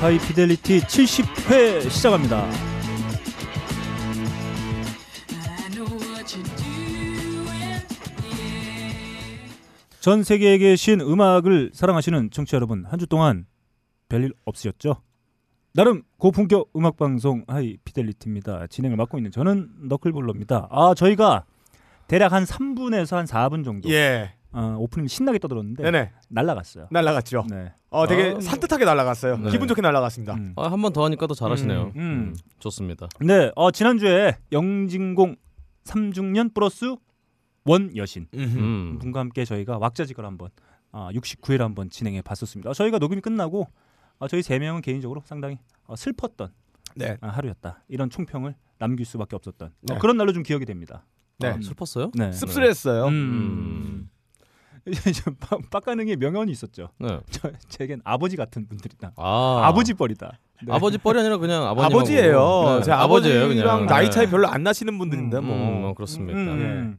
하이 피델리티 70회 시작합니다. 전 세계에 계신 음악을 사랑하시는 청취자 여러분 한 주 동안 별일 없으셨죠? 나름 고품격 음악 방송 하이 피델리티입니다. 진행을 맡고 있는 저는 너클볼러입니다. 아 저희가 대략 한 3분에서 한 4분 정도 예. 어, 오프닝 신나게 떠들었는데 네네. 날라갔어요. 날라갔죠. 네. 어, 되게 아, 산뜻하게 날라갔어요. 네. 기분 좋게 날라갔습니다. 음. 아, 한 번 더 하니까 더 잘하시네요. 음, 음. 좋습니다. 네, 어, 지난주에 영진공 3중년 플러스 원 여신 음. 분과 함께 저희가 왁자지껄 한번 아, 69회를 한번 진행해 봤었습니다. 어, 저희가 녹음이 끝나고 어, 저희 세 명은 개인적으로 상당히 어, 슬펐던 네. 아, 하루였다. 이런 총평을 남길 수밖에 없었던 어, 네. 그런 날로 좀 기억이 됩니다. 네. 아, 슬펐어요? 네. 씁쓸했어요. 음. 이제 빠- 빡가능의 명언이 있었죠. 네. 저, 제겐 아버지 같은 분들이다. 아, 아버지 뻘이다. 네. 아버지 뻘이 아니라 그냥 아버님 아버지예요. 네. 제 아버지예요, 그냥. 나이 네. 차이 별로 안 나시는 분들인데 음, 뭐. 뭐 그렇습니다. 음.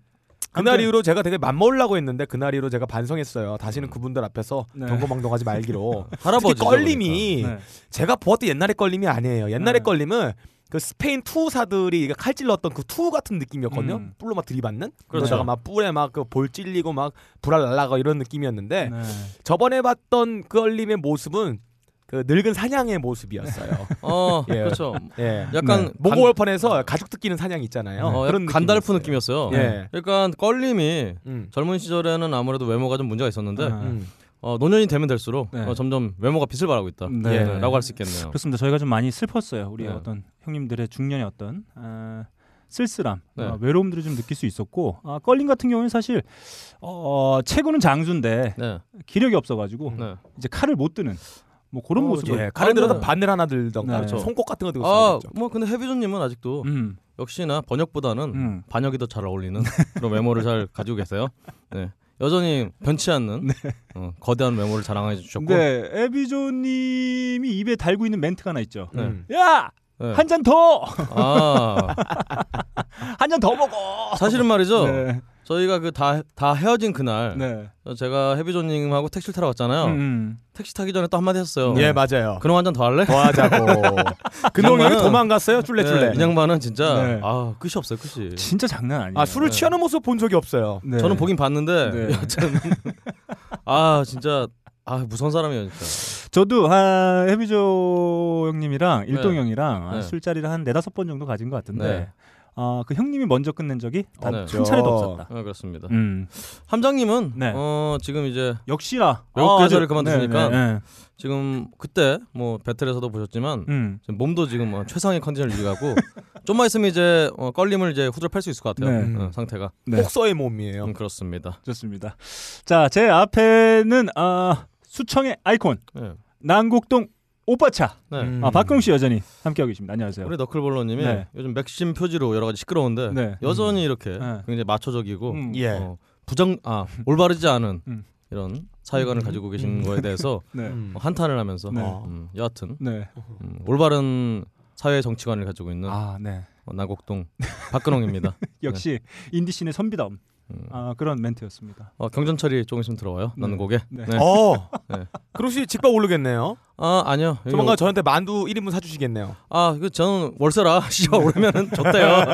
그날 아무튼- 이후로 제가 되게 맘먹으려고 했는데 그날 이후로 제가 반성했어요. 다시는 그분들 앞에서 네. 경거망동하지 말기로. 특히 할아버지죠. 껄림이 네. 제가 보았던 옛날의 껄림이 아니에요. 옛날의 네. 껄림은 그 스페인 투사들이 칼 찔렀던 그 투우 같은 느낌이었거든요. 음. 뿔로 막 들이받는. 그렇죠. 그러다가 막 뿔에 막 그 볼 찔리고 막 불알 날라가 이런 느낌이었는데 네. 저번에 봤던 그 껄림의 모습은 그 늙은 산양의 모습이었어요. 어, 예. 그렇죠. 예. 약간 네. 몽고 벌판에서 가죽 뜯기는 산양 있잖아요. 간, 어, 그런 간달프 느낌이었어요. 예. 그러니까 껄림이 음. 젊은 시절에는 아무래도 외모가 좀 문제가 있었는데 아. 음. 어, 노년이 되면 될수록 네. 어, 점점 외모가 빛을 발하고 있다. 네. 예, 라고 할수 있겠네요. 그렇습니다. 저희가 좀 많이 슬펐어요. 우리 네. 어떤 형님들의 중년의 어떤 아, 쓸쓸함, 네. 아, 외로움들을 좀 느낄 수 있었고 아, 껄림 같은 경우는 사실 어, 체구는 장수인데 네. 기력이 없어가지고 네. 이제 칼을 못 드는 뭐 그런 어, 모습을 예. 칼을 들어서. 바늘 하나 들던가 네. 손꼽 같은 거 들고 아. 뭐 근데 해비조님은 아직도 음, 역시나 번역보다는 음. 반역이 더 잘 어울리는 그런 외모를 잘 가지고 계세요. 네. 여전히 변치 않는 어, 거대한 외모를 자랑해 주셨고 네, 에비조님이 입에 달고 있는 멘트가 하나 있죠. 네. 음. 야, 네. 한잔 더, 아, 한 잔 더 먹어. 사실은 말이죠. 네, 저희가 그 다 다 헤어진 그날 네. 어, 제가 해비조님하고 택시를 타러 갔잖아요. 음, 택시 타기 전에 또 한마디 했어요. 예, 맞아요. 그럼 한 잔 더 할래? 더 하자고. 그놈이 양반은- 도망갔어요, 쫄래쫄래. 네, 이 양반은 진짜 네. 아 끝이 없어요 끝이. 진짜 장난 아니에요. 아, 술을 네. 취하는 모습 본 적이 없어요. 네. 저는 보긴 봤는데 네. 여튼 아 진짜 아 무서운 사람이에요 진짜. 저도 아, 해비조 형님이랑 일동 네. 형이랑 아, 네. 술자리를 한 네다섯 번 정도 가진 것 같은데 네. 아, 그 형님이 먼저 끝낸 적이 단 네. 한 차례도 없었다. 아, 그렇습니다. 음. 함장님은 네. 어 지금 이제 역시나 외국 아, 회사를 저- 그만두시니까 네, 네, 지금 그때 뭐 배틀에서도 보셨지만 음. 지금 몸도 지금 어, 최상의 컨디션을 유지하고 좀만 있으면 이제 어, 껄림을 이제 후드를 팔수 있을 것 같아요. 네. 어, 상태가. 네. 복서의 몸이에요. 음, 그렇습니다. 좋습니다. 자, 제 앞에는 아, 수청의 아이콘 네. 난곡동 오빠차 네. 음. 아, 박근홍 씨 여전히 함께하고 계십니다. 안녕하세요. 우리 너클볼러님이 네. 요즘 맥심 표지로 여러 가지 시끄러운데 네. 여전히 이렇게 네. 굉장히 마초적이고 음. 예. 어, 부정 아 올바르지 않은 음. 이런 사회관을 음. 가지고 계신 거에 대해서 네. 음. 어, 한탄을 하면서 네. 음, 여하튼 네. 음, 올바른 사회 정치관을 가지고 있는 아, 네. 어, 나곡동 박근홍입니다. 역시 인디 씬의 선비다움 음. 아, 그런 멘트였습니다. 어, 경전철이 조금 있으면 들어와요. 네. 나는 곡에. 네. 네. 어. 네. 씨 집밥 오르겠네요. 아 아니요. 조만간 오- 저한테 만두 1인분 사주시겠네요. 아, 그 저는 월세라 씨발 오르면은 줬대요.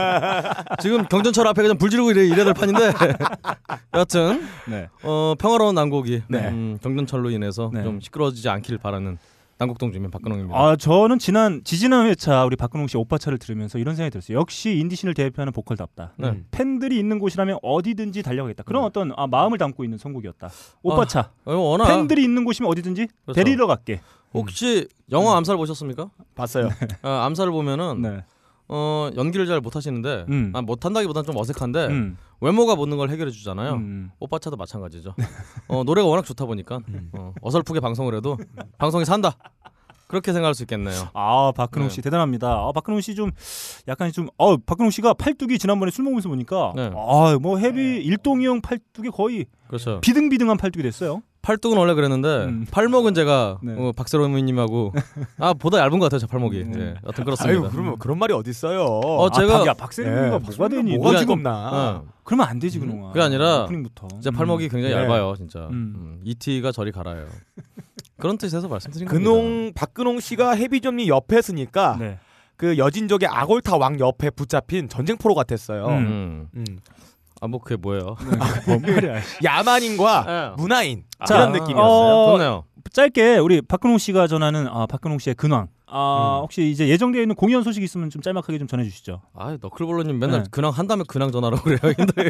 지금 경전철 앞에 그냥 불 지르고 이래 이래야 될 판인데. 여하튼 네. 어, 평화로운 난곡이 네. 음, 경전철로 인해서 네. 좀 시끄러워지지 않기를 바라는 난곡동 주민 박근홍입니다. 아 저는 지난 지지난 회차 우리 박근홍 씨 오빠차를 들으면서 이런 생각이 들었어요. 역시 인디신을 대표하는 보컬답다. 네. 음. 팬들이 있는 곳이라면 어디든지 달려가겠다. 그런 네. 어떤 아, 마음을 담고 있는 선곡이었다. 오빠차. 어, 워낙 팬들이 있는 곳이면 어디든지 그렇죠. 데리러 갈게. 혹시 영화 암살 보셨습니까? 봤어요. 아, 암살을 보면은 네. 어, 연기를 잘 못하시는데 음. 아, 못한다기보다는 좀 어색한데 음. 외모가 모든 걸 해결해 주잖아요. 음. 오빠 차도 마찬가지죠. 어, 노래가 워낙 좋다 보니까 음. 어, 어설프게 방송을 해도 방송이 산다. 그렇게 생각할 수 있겠네요. 아 박근홍 네. 씨 대단합니다. 아 박근홍 씨 좀 약간 좀어 박근홍 씨가 팔뚝이 지난번에 술 먹으면서 보니까 네. 아뭐 헤비 일동이 형 팔뚝이 거의 그렇죠. 비등비등한 팔뚝이 됐어요. 팔뚝은 원래 그랬는데 음. 팔목은 제가 네. 어, 박세롬님하고 아 보다 얇은 것 같아요, 제 팔목이. 음. 예, 여튼 그렇습니다. 아유, 그러면 그런 말이 어디 있어요? 어, 제가- 아, 박세롬이가 예, 뭐가 되니? 뭐가 그게 지겁나? 어, 그러면 안 되지 그놈아. 그게 아니라 오프닝부터. 제 팔목이 굉장히 네. 얇아요, 진짜. 음. 음, 이티가 저리 갈아요. 그런 뜻에서 말씀드린 겁니다. 근홍 박근홍 씨가 해비점리 옆에 서니까 네. 그 여진족의 아골타 왕 옆에 붙잡힌 전쟁 포로 같았어요. 음. 음. 음. 아뭐 그게 뭐예요? 뭔 말이야. 야만인과 네. 문화인 자, 이런 아, 느낌이었어요. 어, 좋네요. 짧게 우리 박근홍 씨가 전하는 아, 박근홍 씨의 근황. 아, 음. 혹시 이제 예정되어 있는 공연 소식 있으면 좀 짤막하게 좀 전해 주시죠. 아 너클볼러님 맨날 네. 근황 한 다음에 근황 전화라고 그래요. 근데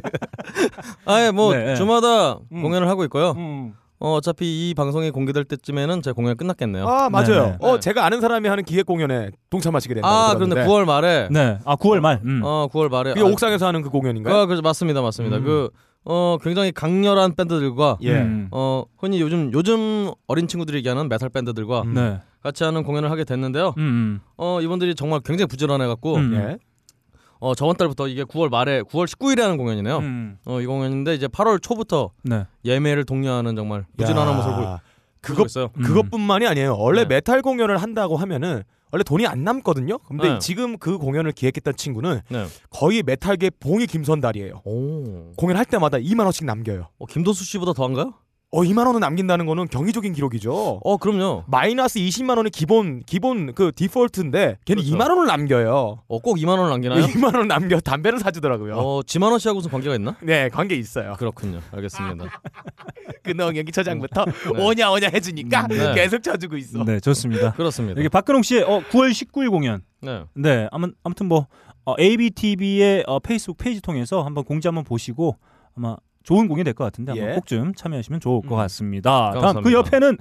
아예 뭐 네, 네. 주마다 음. 공연을 하고 있고요. 음. 어, 어차피 이 방송이 공개될 때쯤에는 제 공연 끝났겠네요. 아 맞아요. 네, 네. 어 네. 제가 아는 사람이 하는 기획 공연에 동참하시게 됐다고 아. 그런데 9월 말에 네. 아, 9월 말. 음. 어 9월 말에 그게 아, 옥상에서 하는 그 공연인가요? 아, 그래서 맞습니다, 맞습니다. 음. 그 어 굉장히 강렬한 밴드들과 예. 음. 어 흔히 요즘 요즘 어린 친구들이 얘기하는 메탈 밴드들과 음. 네. 같이 하는 공연을 하게 됐는데요. 음, 음. 어 이분들이 정말 굉장히 부지런해 갖고 음. 예. 어 저번 달부터 이게 9월 말에 9월 19일에 하는 공연이네요. 음. 어 이 공연인데 이제 8월 초부터 네. 예매를 독려하는 정말 야, 모습을 보이고 그것. 음. 그것뿐만이 아니에요. 원래 네. 메탈 공연을 한다고 하면은 원래 돈이 안 남거든요. 근데 네. 지금 그 공연을 기획했던 친구는 네. 거의 메탈계 봉이 김선달이에요. 오. 공연할 때마다 2만 원씩 남겨요. 어, 김도수 씨보다 더한가요? 어 2만 원은 남긴다는 거는 경이적인 기록이죠. 어, 그럼요. 마이너스 20만 원이 기본 기본 그 디폴트인데 걔는 그렇죠. 2만 원을 남겨요. 어, 꼭 2만 원을 남기나요? 2만 원 남겨 담배를 사주더라고요. 어, 지만 원 씨하고 무슨 관계가 있나? 네 관계 있어요. 그렇군요. 알겠습니다. 근홍 기 처장부터 오냐 오냐 해주니까 네. 계속 쳐주고 있어. 네, 좋습니다. 그렇습니다. 여기 박근홍 씨의 어, 9월 19일 공연. 네. 네, 아무, 아무튼 뭐 어, ABTV의 어, 페이스북 페이지 통해서 한번 공지 한번 보시고 아마 좋은 공연이 될 것 같은데 예. 꼭 좀 참여하시면 좋을 것 음. 같습니다. 다음 그. 옆에는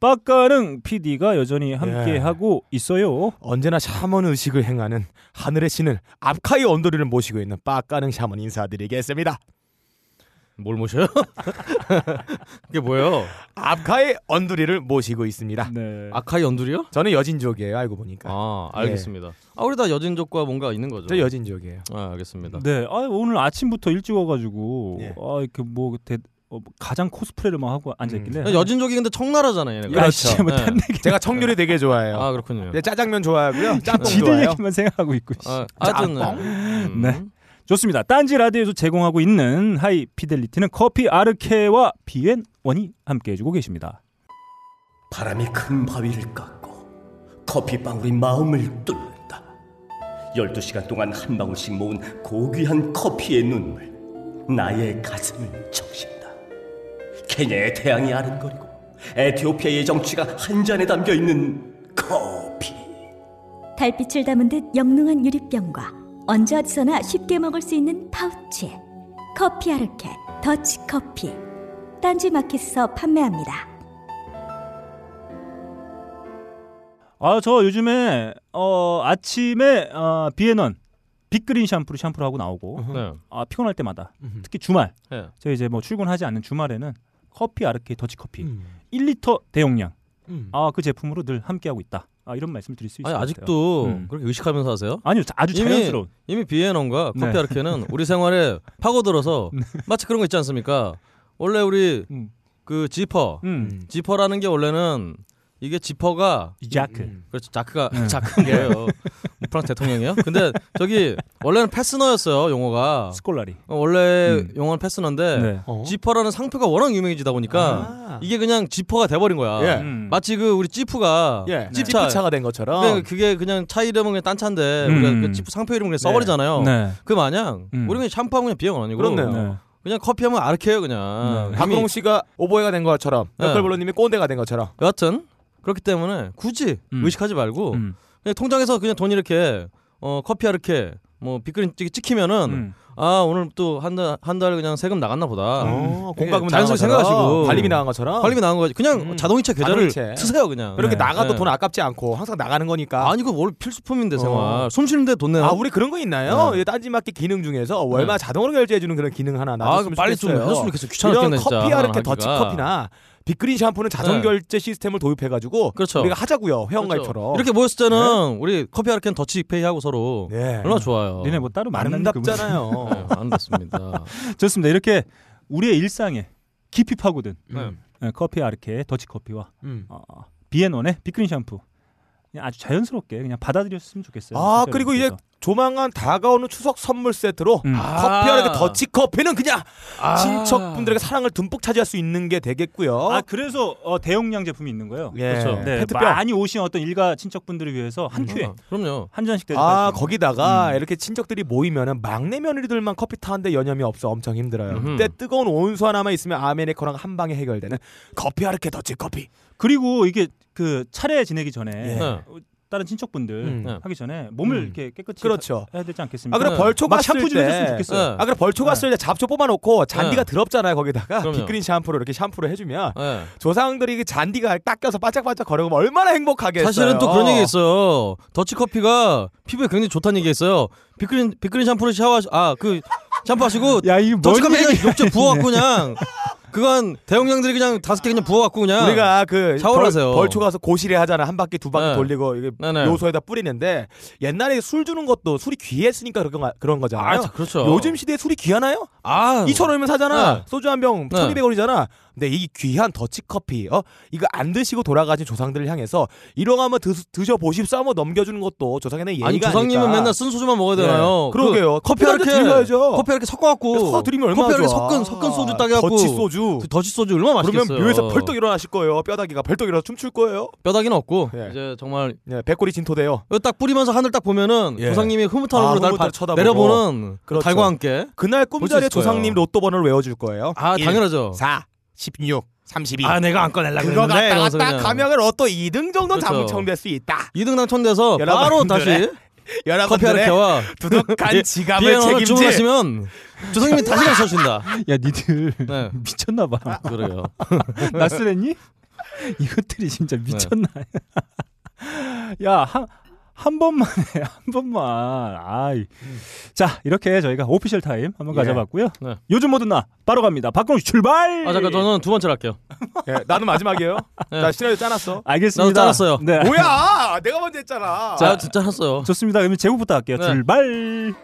빡가능 PD가 여전히 함께 예. 하고 있어요. 언제나 샤먼 의식을 행하는 하늘의 신을 앞카이 언더리를 모시고 있는 빠까능 샤먼 인사드리겠습니다. 뭘 모셔요? 그게 뭐예요? 앞카이 언더리를 모시고 있습니다. 네. 아카이 연두리요? 저는 여진족이에요. 알고 보니까. 아, 알겠습니다. 아, 우리 다 여진족과 뭔가 있는 거죠. 저 여진족이에요. 아, 알겠습니다. 네. 아, 오늘 아침부터 일찍 와가지고 예. 아, 이렇게 뭐 대, 어, 가장 코스프레를 막 하고 앉아 있길래. 여진족이 근데 청나라잖아요, 얘네가. 그렇죠. 아, 진짜 뭐 네. 제가 청률이 되게 좋아해요. 아, 그렇군요. 네, 짜장면 좋아하고요. 짬뽕 지들 좋아해요. 얘기만 생각하고 있고. 씨. 아, 하여튼 짬뽕? 음. 네. 좋습니다. 딴지 라디오에서 제공하고 있는 하이 피델리티는 커피 아르케와 비앤원이 함께 해주고 계십니다. 바람이 큰 바위를 깎고 커피방울이 마음을 뚫는다. 12시간 동안 한 방울씩 모은 고귀한 커피의 눈물 나의 가슴을 적신다. 케냐의 태양이 아른거리고 에티오피아의 정취가 한 잔에 담겨 있는 커피. 달빛을 담은 듯 영롱한 유리병과 언제 어디서나 쉽게 먹을 수 있는 파우치 커피 아르케 더치 커피 딴지 마켓에서 판매합니다. 아, 저 요즘에 어, 아침에 어, 비앤원 빅그린 샴푸로 샴푸를 하고 나오고 네. 아, 피곤할 때마다 음. 특히 주말 네. 제가 이제 뭐 출근하지 않는 주말에는 커피 아르케 더치 커피 음. 1리터 대용량 음. 아그 제품으로 늘 함께 하고 있다. 아 이런 말씀을 드릴 수 같아요. 아직도 음. 그렇게 의식하면서 하세요? 아니요 아주 이미- 자연스러운 이미 비앤원과 커피 네. 아르케는 우리 생활에 파고들어서 마치 그런 거 있지 않습니까? 원래 우리 음. 그 지퍼 음. 지퍼라는 게 원래는 이게 지퍼가 이 자크 음. 그렇죠 자크가 네. 자크인데요. 뭐 프랑스 대통령이요? 근데 저기 원래는 패스너였어요 용어가. 스콜라리 어, 원래 음. 용어는 패스너인데 네. 어? 지퍼라는 상표가 워낙 유명해지다 보니까 아. 이게 그냥 지퍼가 돼버린 거야. 예. 음. 마치 그 우리 지프가 예. 찝차. 찝차가 된 것처럼. 그게, 그게 그냥 차 이름은 그냥 딴 차인데 음. 우리가 그 지프 상표 이름 그냥 써버리잖아요. 네. 그 마냥 음. 우리 그냥 샴푸하면 그냥 비앤원 아니고 그렇네요. 네. 그냥 커피하면 아르케요 그냥. 네. 박근홍 씨가 오보에가 된 것처럼 네. 역걸블로님이 꼰대가 된 것처럼. 여하튼 그렇기 때문에 굳이 음. 의식하지 말고 음. 그냥 통장에서 그냥 돈 이렇게 어 커피 아르케 뭐 빅그린 찍 찍히면은 음. 아 오늘 또 한 달 한 달 그냥 세금 나갔나 보다. 어, 이게 공과금 자연스럽게 생각하시고. 관리비 나간 것처럼. 관리비 나간 거지. 그냥 음. 자동이체 계좌를 자동이체. 쓰세요 그냥. 그렇게 네. 나가도 네. 돈 아깝지 않고 항상 나가는 거니까. 아니 이거 원래 필수품인데 생활. 어. 숨 쉬는데 돈 내나? 아, 우리 그런 거 있나요? 네. 이 딴지마켓 기능 중에서 월마 자동으로 결제해 주는 그런 기능 하나 아, 놔줬으면 그럼 빨리 좀 좋겠어요. 해줬으면 좋겠어. 귀찮았겠네 진짜. 커피 아르케 하기가. 더치 커피나 빅그린 샴푸는 자동 네. 결제 시스템을 도입해가지고 그렇죠. 우리가 하자고요 회원 그렇죠. 가입처럼. 이렇게 모였을 때는 우리 커피 아르케는 더치페이 하고 서로 네. 얼마나 좋아요. 니네 뭐 따로 만나는 아름답잖아요. 네, 아름답습니다. 그- 좋습니다. 이렇게 우리의 일상에 깊이 파고든 음. 네, 커피 아르케 더치 커피와 음. 어, 비앤원의 빅그린 샴푸 그냥 아주 자연스럽게 그냥 받아들였으면 좋겠어요. 아 그리고 이제. 조만간 다가오는 추석 선물 세트로 음. 커피 하나 더치 커피는 그냥 아. 친척분들에게 사랑을 듬뿍 차지할 수 있는 게 되겠고요. 아 그래서 어, 대용량 제품이 있는 거예요. 예. 그렇죠. 네, 페트병. 많이 오신 어떤 일가 친척분들을 위해서 한 큐에 어, 그럼요. 한 잔씩 아수 있는. 거기다가 음. 이렇게 친척들이 모이면은 막내 며느리들만 커피 타는데 여념이 없어 엄청 힘들어요. 음흠. 그때 뜨거운 온수 하나만 있으면 아메리카노랑 한 방에 해결되는 커피 하르케 더치 커피. 그리고 이게 그 차례 지내기 전에 예. 네. 다른 친척분들 음. 네. 하기 전에 몸을 음. 이렇게 깨끗이 그렇죠. 해야 되지 않겠습니까? 아 그래 네. 벌초 막 갔을 샴푸 좀 해줬으면 때. 좋겠어요. 네. 아 그래 벌초 갔을 때 잡초 뽑아놓고 잔디가 네. 더럽잖아요 거기다가 그럼요. 빅그린 샴푸로 이렇게 샴푸를 해주면 네. 조상들이 그 잔디가 닦여서 바짝바짝 거려보면 얼마나 행복하겠어요. 사실은 또 그런 얘기 있어요. 더치 커피가 피부에 굉장히 좋다는 얘기 있어요. 빅그린 빅그린 샴푸를 샤워 아그 샴푸 하시고 야 이거 더치 뭔 커피 그냥 얘기야. 욕조 부어갖고 그냥 그건 대용량들이 그냥 다섯 개 그냥 부어갖고 그냥 우리가 그 샤워를 벌, 하세요. 벌초 가서 고시래 하잖아 한 바퀴 두 바퀴 네. 돌리고 이게 네 네. 묘소에다 뿌리는데 옛날에 술 주는 것도 술이 귀했으니까 그런 거, 그런 거잖아요. 아 그렇죠. 요즘 시대에 술이 귀하나요? 아 2천 원이면 사잖아. 네. 소주 한병 네. 1,200원이잖아. 근데 이 귀한 더치커피 어 이거 안 드시고 돌아가신 조상들을 향해서 이런 거 한번 드, 드셔 보십사 한번 넘겨주는 것도 조상에는 예의가 아니 조상님은 아닐까. 맨날 쓴 소주만 먹어야 되나요? 예. 그러게요. 그 커피 커피 이렇게 드려야죠. 커피 이렇게 섞어갖고 섞어 드리면 얼마나 커피 이렇게. 섞은 섞은 소주 따게 갖고 더치 소주. 그 더치 소주 얼마나 맛있겠어요. 그러면 묘에서 벌떡 일어나실 거예요. 뼈다귀가 벌떡 일어나 춤출 거예요. 뼈다귀는 없고 예. 이제 정말 예, 백골이 진토돼요. 딱 뿌리면서 하늘 딱 보면은 예. 조상님이 흐뭇한 아, 얼굴로 날 흐뭇하게 바- 쳐다보고. 내려보는 그렇죠. 달과 함께 그날 꿈자리에. 조상님 로또 번호를 외워줄 거예요. 아 1, 당연하죠. 4, 16, 32. 아 내가 안 꺼낼라 그거 갖다가 딱 가면 로또 2등 정도 그렇죠. 당첨될 수 있다. 2등 당첨돼서 바로 다시 커피 여러분들의 하르케와 두둑한 지갑을 비행을 책임질 주문하시면 조상님이 다시 가르쳐주신다. 야 니들 네. 미쳤나 봐. 그래요. 낯설했니? 이것들이 진짜 미쳤나? 야한 한 번만 해, 한 번만. 아이. 자, 이렇게 저희가 오피셜 타임 한번 예. 가져봤고요. 네. 요즘 뭐든 나 바로 갑니다. 박근홍 씨 출발! 아 잠깐 저는 두 번째로 할게요. 예, 나는 마지막이에요. 네. 나 시나리오 짜놨어. 알겠습니다. 나도 짜놨어요. 네. 뭐야? 내가 먼저 했잖아. 자 진짜 했어요. 좋습니다. 그러면 제국부터 할게요. 네. 출발!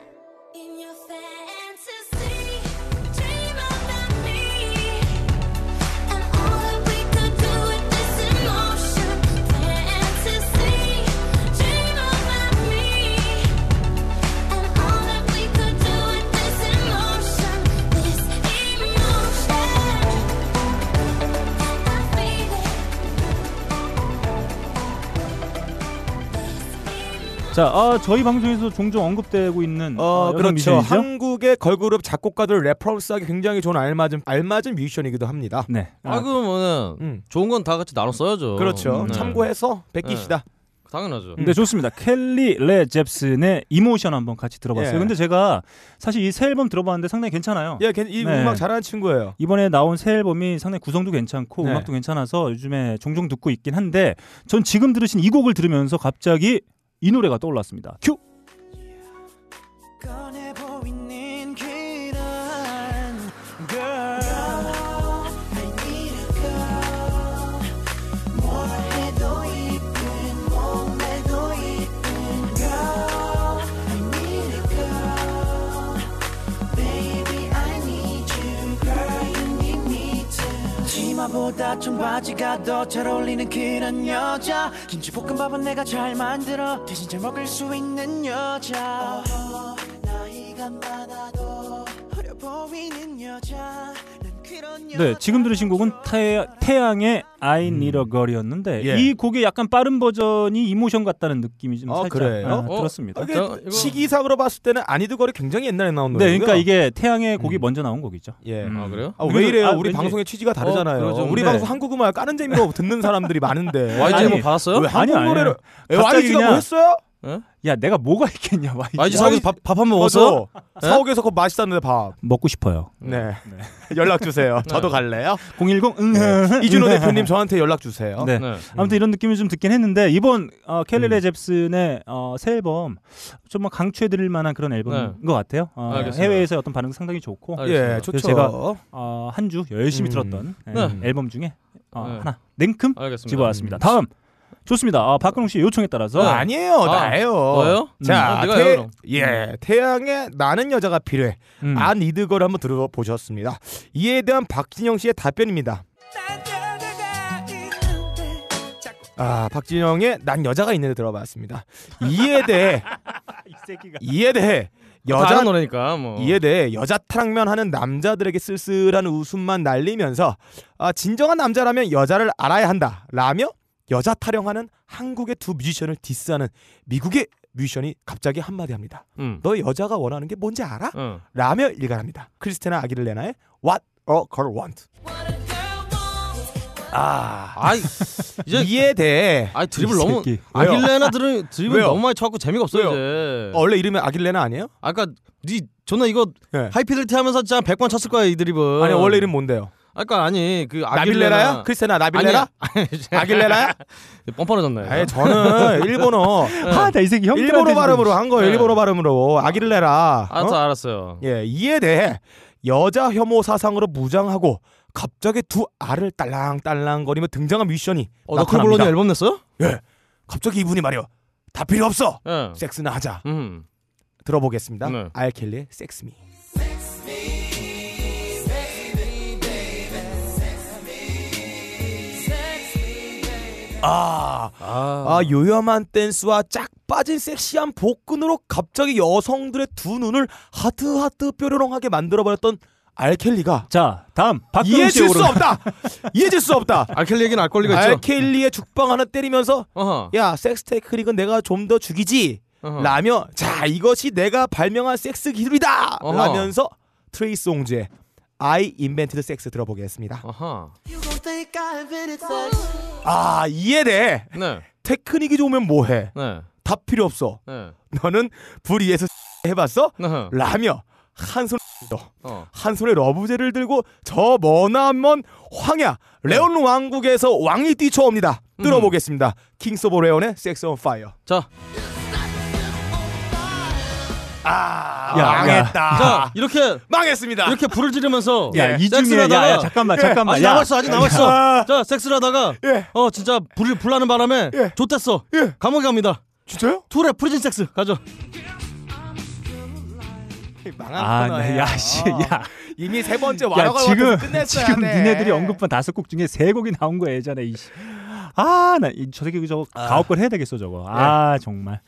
자, 아, 저희 방송에서 종종 언급되고 있는 어, 아, 그렇죠. 뮤지션이죠? 한국의 걸그룹 작곡가들 reference하기 굉장히 좋은 알맞은 알맞은 뮤지션이기도 합니다. 네. 아 그러면은 음. 좋은 건 다 같이 나눠 써야죠. 그렇죠. 네. 참고해서 베끼시다. 당연하죠. 네, 좋습니다. 칼리 레이 젭슨의 Emotion 한번 같이 들어봤어요. 예. 근데 제가 사실 이 새 앨범 들어봤는데 상당히 괜찮아요. 예, 걔- 이 네. 음악 잘하는 친구예요. 이번에 나온 새 앨범이 상당히 구성도 괜찮고 네. 음악도 괜찮아서 요즘에 종종 듣고 있긴 한데 전 지금 들으신 이 곡을 들으면서 갑자기 이 노래가 떠올랐습니다. 큐! 치마보다 청바지가 더 잘 어울리는 그런 여자. 김치볶음밥은 내가 잘 만들어 대신 잘 먹을 수 있는 여자. 나이가 많아도 어려 보이는 여자 네, 지금 들으신 곡은 태, 태양의 I Need a Girl이었는데 예. 이 곡의 약간 빠른 버전이 이모션 같다는 느낌이 좀 아, 살짝 그래요? 아, 어? 들었습니다. 이게 저- 이거- 시기상으로 봤을 때는 아니드걸이 굉장히 옛날에 나온 네, 노래고요. 그러니까 이게 태양의 곡이 음. 먼저 나온 곡이죠. 예. 음. 아 그래요? 아, 왜 이래요? 아, 우리 왠지- 방송의 취지가 다르잖아요. 어. 우리 네. 방송 한국 음악 까는 재미로 듣는 사람들이 많은데. YG 뭐 받았어요? 왜 한국 아니, 노래를 YG가 뭐 했어요? 야, 내가 뭐가 있겠냐, YG. YG 사옥에서 밥 밥 한 번 먹었어? 맞아. 사옥에서 그거 맛있었는데 밥. 먹고 싶어요. 네. 연락 주세요. 저도 갈래요. 010 응. 네. 이준호 대표님 저한테 연락 주세요. 네. 네. 아무튼 이런 느낌을 좀 듣긴 했는데 이번 어, 켈리 음. 레 잽슨의 어, 새 앨범 좀뭐 강추해드릴 만한 그런 앨범인 네. 것 같아요. 어, 알겠습니다. 해외에서 어떤 반응 상당히 좋고 알겠습니다. 예, 좋죠. 제가 어, 한 주 열심히 음. 들었던 예, 네. 앨범 중에 어, 네. 하나 냉큼 알겠습니다. 집어왔습니다. 다음 좋습니다. 아, 박근홍 씨 요청에 따라서 네. 아니에요, 아, 나예요. 너예요? 자, 음. 어, 내가 태, 해요. 예, 태양의 나는 여자가 필요해. 음. 안 이드걸 한번 들어보셨습니다. 이에 대한 박진영 씨의 답변입니다. 아 박진영의 난 여자가 있는데 들어봤습니다. 이에 대해 이. 이에 대해 여자 여자 노래니까 뭐. 이에 대해 여자 타락면 하는 남자들에게 쓸쓸한 웃음만 날리면서 아, 진정한 남자라면 여자를 알아야 한다 라며 여자 타령하는 한국의 두 뮤지션을 디스하는 미국의 뮤지션이 갑자기 한마디 합니다. 음. 너 여자가 원하는 게 뭔지 알아? 어. 라며 일갈합니다. 크리스테나 아기를레나의 What a Girl Want. 아, 아이 이제 이에 대해 아이 드립을 이 너무? 아길레나 들은 드립을? 너무 많이 쳐갖고 재미가 없어요? 이제. 어, 원래 이름이 아길레나 아니에요? 아까 니 존나 이거 네. 하이피델티 하면서 진짜 100번 쳤을 거야 이 드립은. 아니 원래 이름 뭔데요? 아까 아니 그. 크리스테나 나빌레나? 아니야. 아길레나야? 뻔뻔해졌네. 아니 저는 일본어 아, 나이 새끼 형 일본어 발음으로 한 거예요. 네. 일본어 발음으로 아길레라. 어? 알았어 알았어요. 예, 이에 대해 여자 혐오 사상으로 무장하고 갑자기 두 알을 딸랑딸랑거리며 등장한 미션이 어, 너클볼로니 나타납니다. 앨범 냈어요? 예, 갑자기 이분이 말이요. 다 필요 없어. 예. 섹스나 하자. 음. 들어보겠습니다. 네. 알켈리의 섹스미. 아, 아. 아 요염한 댄스와 짝 빠진 섹시한 복근으로 갑자기 여성들의 두 눈을 하트 하트 뾰로롱하게 만들어버렸던 알켈리가 자, 다음 이해질 수 없다. 이해질 수 없다. 알켈리 얘기는 알 권리가 있죠. 알켈리의 죽방 하나 때리면서 어허. 야 섹스 테크닉은 내가 좀 더 죽이지 어허. 라며 자 이것이 내가 발명한 섹스 기술이다 어허. 라면서 트레이 송즈의 I invented sex 들어보겠습니다. 어허. 아 대해 네. 테크닉이 좋으면 뭐해? 네. 다 필요 없어. 네. 너는 불 위에서 해봤어? 어허. 라며 한 손 어. 한 손에 러브젤을 들고 저 머나먼 황야 레온 왕국에서 왕이 뛰쳐옵니다. 음. 들어보겠습니다. 킹스 오브 레온의 Sex on Fire. 자, 아 야, 망했다. 자 이렇게 망했습니다. 이렇게 불을 지르면서 야, 이 중에 야, 야, 잠깐만, 잠깐만. 아직 야. 남았어 아직 남았어. 야. 자 섹스를 하다가 예. 어 진짜 불을 불나는 바람에 예. 좆됐어. 예. 감옥에 갑니다. 진짜요? 둘의 프리즌 섹스 가죠. 망한 아. 네, 야, 씨, 야. 이미 세 번째 야, 와라가 지금 끝냈어야 지금 돼. 니네들이 언급한 다섯 곡 중에 세 곡이 나온 거야, 예전에. 이씨. 아, 나저 새끼 저거 가업걸 해야 되겠어, 저거. 아, 정말.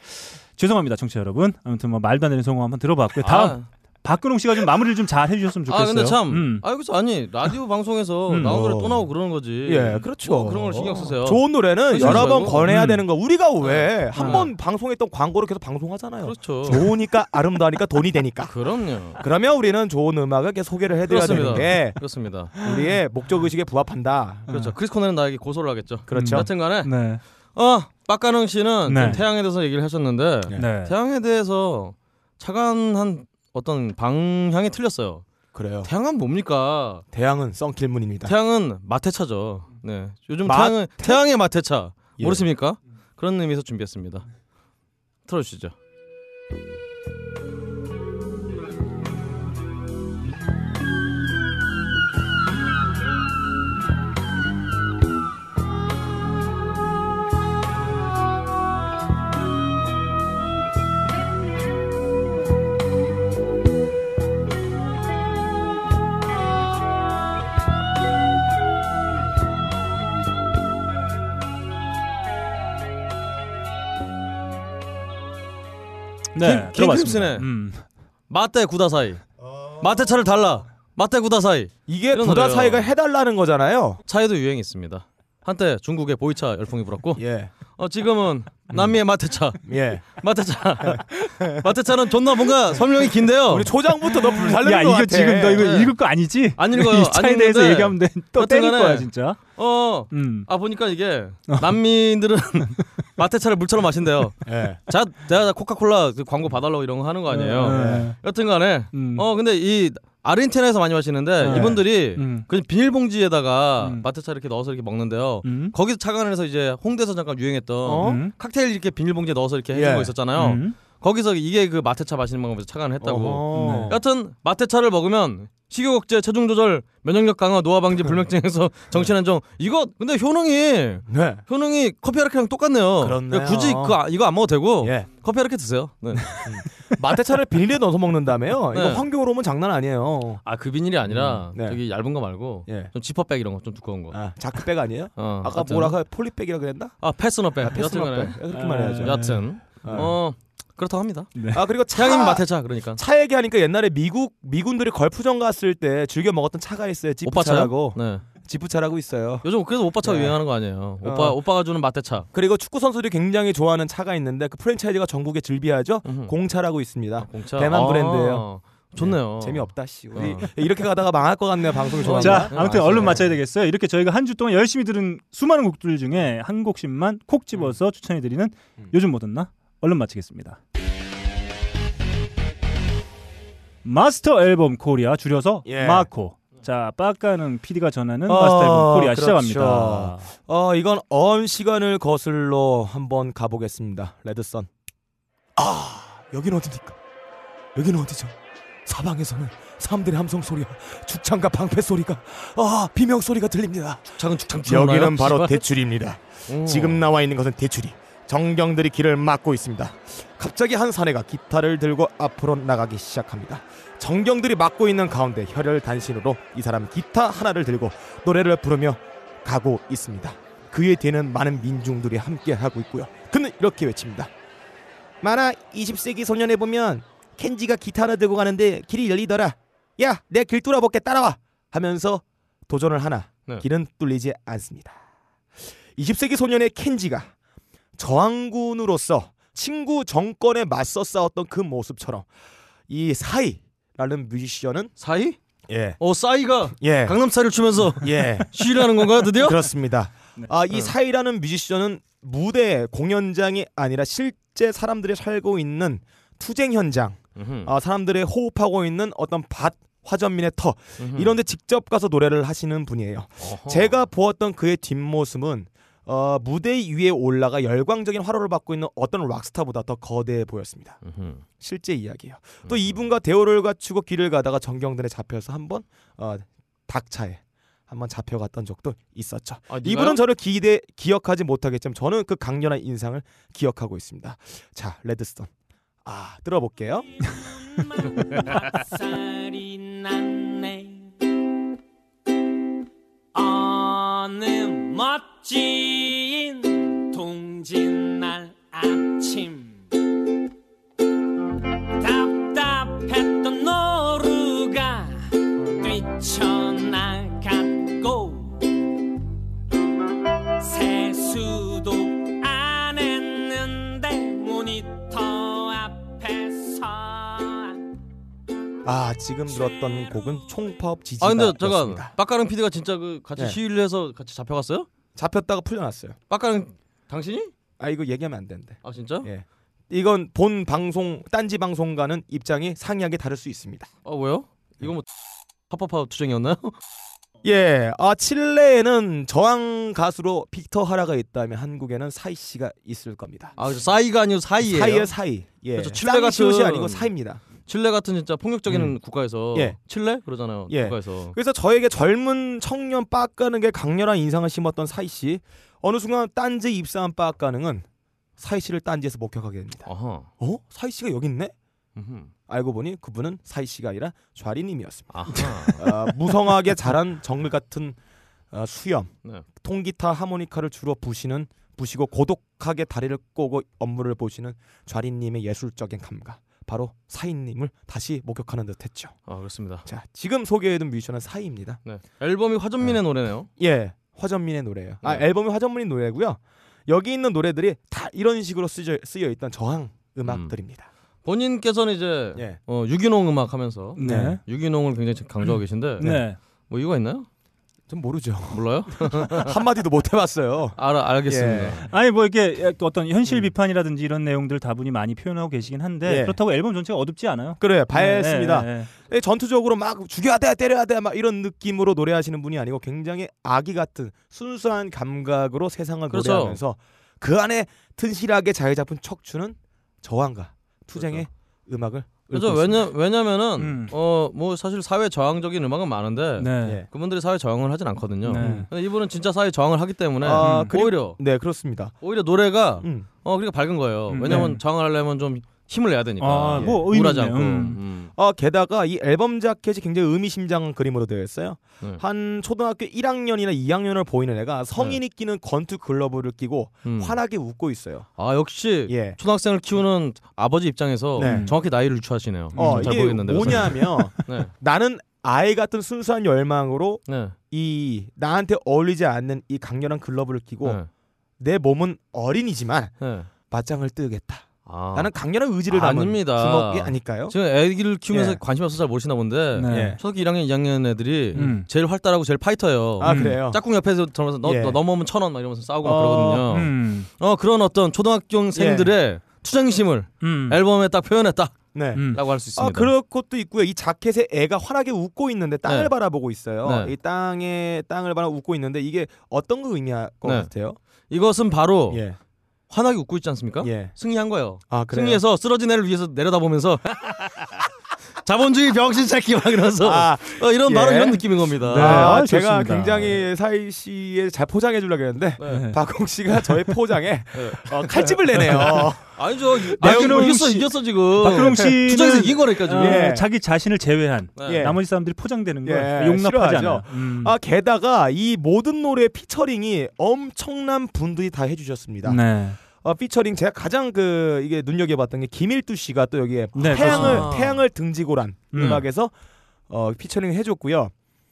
죄송합니다, 청취자 여러분. 아무튼 뭐 말도 안 되는 성공 한번 들어봤고요. 다음 아, 박근홍 씨가 좀 마무리를 좀 잘 해주셨으면 좋겠어요. 아 근데 참, 음. 아 여기서 아니 라디오 방송에서 음. 나온 노래 어. 또 나오고 그러는 거지. 예, 그렇죠. 뭐 그런 걸 신경 쓰세요. 좋은 노래는 여러 번. 권해야 음. 되는 거. 우리가 왜한 음. 번 방송했던 광고를 계속 방송하잖아요. 그렇죠. 좋으니까 아름다우니까 돈이 되니까. 그럼요. 그러면 우리는 좋은 음악을 계속 소개를 해드려야 그렇습니다. 되는 게 그렇습니다. 우리의 목적 의식에 부합한다. 그렇죠. 크리스 코너는 나에게 고소를 하겠죠. 그렇죠. 여튼간에 네. 어 빡가능 씨는 네. 좀 태양에 대해서 얘기를 하셨는데 네. 태양에 대해서 차관한 어떤 방향이 틀렸어요. 그래요. 태양은 뭡니까? 대양은 썬킬문입니다. 태양은 마태차죠. 네. 요즘 마- 태양은 태양의 마태차 예. 모르십니까? 그런 의미에서 준비했습니다. 틀어주시죠. 네. 킹-. 킹크립스네. 음. 마태 구다사이. 마태차를 달라. 마태 구다사이. 이게 이런 부다 노래요. 사이가 해달라는 거잖아요. 차에도 유행이 있습니다. 한때 중국의 보이차 열풍이 불었고 예, 어, 지금은 남미의 마태차. 예. 마태차. 마태차는 존나 뭔가 설명이 긴데요. 우리 초장부터 너 불살르는 야것 이거 같아. 지금 너 이거 네. 읽을 거 아니지? 안 읽어요. 이 차에 안 대해서 얘기하면 돼. 또 때릴 거야 진짜. 어. 음. 아 보니까 이게 난민들은 마태차를 물처럼 마신대요. 예. 자, 내가 코카콜라 그 광고 봐달라고 이런 거 하는 거 아니에요. 네. 여튼간에 음. 어 근데 이 아르헨티나에서 많이 마시는데 네. 이분들이 음. 그냥 비닐봉지에다가 음. 마태차 이렇게 넣어서 이렇게 먹는데요. 음. 거기서 차관해서 이제 홍대에서 잠깐 유행했던 어? 음. 칵테일 이렇게 비닐봉지에 넣어서 이렇게 해준 예. 거 있었잖아요. 음. 거기서 이게 그 마태차 마시는 방법에서 차관을 했다고. 어허. 네. 여튼 마태차를 먹으면 식욕 억제, 체중 조절, 면역력 강화, 노화 방지, 불면증에서 정신 안정. 이거 근데 효능이 네. 효능이 커피 아라케랑 똑같네요. 그러니까 굳이 그거, 이거 안 먹어도 되고 예. 커피 아라케 드세요. 네. 마테차를 비닐에 넣어서 먹는다며요. 이거 네. 환경으로 보면 장난 아니에요. 아 그 비닐이 아니라 음, 네. 저기 얇은 거 말고 예. 좀 지퍼백 이런 거 좀 두꺼운 거. 아, 자크백 아니에요? 어, 아까. 뭐라고 폴리백이라 그랬나? 아 패스너백. 아, 패스너백. 여튼 그렇게 아, 말해야죠. 네. 여튼 아. 어 그렇다고 합니다. 아 그리고 차 향임 마테차 그러니까. 차 얘기하니까 옛날에 미국 미군들이 걸프전 갔을 때 즐겨 먹었던 차가 있어요. 지프차라고. 네. 지프차라고 있어요. 요즘 그래서 오빠 차 네. 유행하는 거 아니에요. 어. 오빠 오빠가 주는 마테차. 그리고 축구 선수들이 굉장히 좋아하는 차가 있는데 그 프랜차이즈가 전국에 즐비하죠. 음흠. 공차라고 있습니다. 아, 공차. 대만 아, 브랜드예요. 좋네요. 재미없다 씨. 우리 어. 이렇게 가다가 망할 것 같네요. 방송이 좋아. 자, 네, 아무튼. 얼른 맞춰야 되겠어요. 이렇게 저희가 한 주 동안 열심히 들은 수많은 곡들 중에 한 곡씩만 콕 집어서 추천해 드리는 음. 요즘 뭐 듣나? 얼른 맞히겠습니다. 마스터 앨범 코리아 줄여서 예. 마코. 자, 빡가능 PD가 전하는 어, 마스터 앨범 코리아 그렇죠. 시작합니다. 어 이건 언 시간을 거슬러 한번 가보겠습니다. 레드선. 아 여긴 어디입니까? 여기는 어디죠? 사방에서는 사람들의 함성 소리와 죽창과 방패 소리가 아 비명 소리가 들립니다. 작은 축창 여기는 바로 대출입니다. 오. 지금 나와 있는 것은 대출이 정경들이 길을 막고 있습니다. 갑자기 한 사내가 기타를 들고 앞으로 나가기 시작합니다. 정경들이 막고 있는 가운데 혈혈 단신으로 이 사람 기타 하나를 들고 노래를 부르며 가고 있습니다. 그의 뒤에는 많은 민중들이 함께 하고 있고요. 그는 이렇게 외칩니다. 만화 20세기 소년에 보면 켄지가 기타 하나 들고 가는데 길이 열리더라. 야, 내 길 뚫어볼게 따라와. 하면서 도전을 하나 네. 길은 뚫리지 않습니다. 20세기 소년의 켄지가 저항군으로서 친구 정권에 맞서 싸웠던 그 모습처럼 이 사이라는 뮤지션은 사이? 예, 어 싸이가 예, 강남 스타일을 추면서 예, 시위를 하는 건가요 드디어? 그렇습니다. 아, 이 어. 사이라는 뮤지션은 무대 공연장이 아니라 실제 사람들이 살고 있는 투쟁 현장, 음흠. 아, 사람들의 호흡하고 있는 어떤 밭 화전민의 터 음흠. 이런데 직접 가서 노래를 하시는 분이에요. 어허. 제가 보았던 그의 뒷모습은 어, 무대 위에 올라가 열광적인 화로를 받고 있는 어떤 락스타보다 더 거대해 보였습니다. 음흠. 실제 이야기예요. 또 이분과 대오를 갖추고 길을 가다가 정경들에 잡혀서 한번 어, 닥차에 한번 잡혀갔던 적도 있었죠. 아? 이분은 저를 기대 기억하지 못하겠지만 저는 그 강렬한 인상을 기억하고 있습니다. 자, 레드스톤. 아, 들어볼게요. 어느 멋진 동짓날 아침 아, 지금 들었던 곡은 총파업 지지가 아 근데 잠깐. 빡가릉 PD가 진짜 그 같이 네. 시위를 해서 같이 잡혀갔어요? 잡혔다가 풀려났어요. 빡가릉 당신이? 아, 이거 얘기하면 안 되는데. 아 진짜? 예. 이건 본 방송 딴지 방송과는 입장이 상이하게 다를 수 있습니다. 아 왜요? 이거 뭐 파파파 투쟁이었나요? 예, 아 칠레에는 저항 가수로 빅터 하라가 있다면 한국에는 사이 씨가 있을 겁니다. 아 그래서 싸이가 아니고 사이예요. 사이의 사이. 예, 그렇죠. 칠레 같은- 아니고 사입니다. 칠레 같은 진짜 폭력적인 음. 국가에서 예. 칠레 그러잖아요. 예. 국가에서. 그래서 저에게 젊은 청년 빡가능에 강렬한 인상을 심었던 사이 씨. 어느 순간 딴지 입사한 빡가능은 사이 씨를 딴지에서 목격하게 됩니다. 아하. 어? 사이 씨가 여기 있네? 음흠. 알고 보니 그분은 사이 씨가 아니라 좌리님이었습니다. 어, 무성하게 자란 정글 같은 어, 수염, 네. 통기타 하모니카를 주로 부시는 부시고 고독하게 다리를 꼬고 업무를 보시는 좌리님의 예술적인 감각, 바로 사인님을 다시 목격하는 듯했죠. 아 그렇습니다. 자, 지금 소개해둔 뮤지션은 사이입니다. 네. 앨범이 화전민의 노래네요. 예, 화전민의 노래예요. 아, 네. 앨범이 화전민의 노래고요. 여기 있는 노래들이 다 이런 식으로 쓰여, 쓰여 있던 저항 음악들입니다. 본인께서는 이제 예. 어, 유기농 음악 하면서 네. 유기농을 굉장히 강조하고 계신데 네. 뭐 이유가 있나요? 전 모르죠. 몰라요? 한마디도 못 해봤어요. 알아 알겠습니다. 예. 아니 뭐 이렇게 어떤 현실 음. 비판이라든지 이런 내용들 다분히 많이 표현하고 계시긴 한데 예. 그렇다고 앨범 전체가 어둡지 않아요. 그래, 밝습니다. 네, 네, 예, 전투적으로 막 죽여야 돼, 때려야 돼, 막 이런 느낌으로 노래하시는 분이 아니고 굉장히 아기 같은 순수한 감각으로 세상을 그렇죠. 노래하면서 그 안에 튼실하게 자리 잡은 척추는 저항과 투쟁의 음악을 그렇죠. 읽고 왜냐 왜냐면은 음. 어뭐 사실 사회 저항적인 음악은 많은데. 네. 예. 그분들이 사회 저항을 하진 않거든요. 네. 근데 이분은 진짜 사회 저항을 하기 때문에 아, 음. 오히려 네 그렇습니다. 오히려 노래가 음. 어 그러니까 밝은 거예요. 음, 왜냐면 네. 저항을 하려면 좀 힘을 내야 되니까. 아, 예. 뭐 의미 우울하지. 않고. 음. 음. 아 게다가 이 앨범 자켓이 굉장히 의미심장한 그림으로 되어 있어요. 네. 한 초등학교 1학년이나 2학년을 보이는 애가 성인이 끼는 권투 글러브를 끼고 음. 환하게 웃고 있어요. 아 역시 예. 초등학생을 키우는 아버지 입장에서 네. 정확히 나이를 유추하시네요. 어잘 이게 모르겠는데. 뭐냐면 네. 나는 아이 같은 순수한 열망으로 네. 이 나한테 어울리지 않는 이 강렬한 글러브를 끼고 네. 내 몸은 어린이지만 네. 맞짱을 뜨겠다. 아. 나는 강렬한 의지를 담은 아닙니다. 주먹이 아닐까요? 지금 애기를 키우면서 예. 관심이 없어서 잘 모르시나 본데 네. 예. 초등학교 1학년, 2학년 애들이 음. 제일 활달하고 제일 파이터예요. 아 음. 그래요. 짝꿍 옆에서 들어면서 너, 예. 너 넘어오면 천 원 막 이러면서 싸우고 막 어, 그러거든요. 음. 어 그런 어떤 초등학생들의 투쟁심을 음. 앨범에 딱 표현했다라고 네. 음. 할수 있습니다. 아 그럴 것도 있고요. 이 자켓에 애가 환하게 웃고 있는데 땅을 네. 바라보고 있어요. 네. 이 땅에 땅을 바라 웃고 있는데 이게 어떤 거 의미할 것 네. 같아요? 이것은 바로 예. 환하게 웃고 있지 않습니까? 예. 승리한 거예요. 아. 승리해서 쓰러진 애를 위해서 내려다보면서 자본주의 병신 막 이러면서 아, 어, 이런 예. 바로 이런 느낌인 겁니다. 네. 아, 아, 제가 좋습니다. 굉장히 사이 씨에 잘 포장해 주려고 했는데 네. 박홍 씨가 저의 포장에 네. 어, 칼집을 내네요. 아니죠. 박근홍 내가 이겼어 씨- 이겼어 지금. 박근홍 씨는 투쟁에서 이긴 거니까 지금. 어, 예. 자기 자신을 제외한 네. 예. 나머지 사람들이 포장되는 걸 예, 용납하지. 않아. 음. 아 게다가 이 모든 노래 피처링이 엄청난 분들이 다 해주셨습니다. 네. 어, 피처링 제가 가장 그 이게 눈여겨봤던 게 김일두 씨가 또 여기에 네, 태양을 그렇습니다. 태양을 등지고란 음. 음악에서 어, 피처링 해줬고요.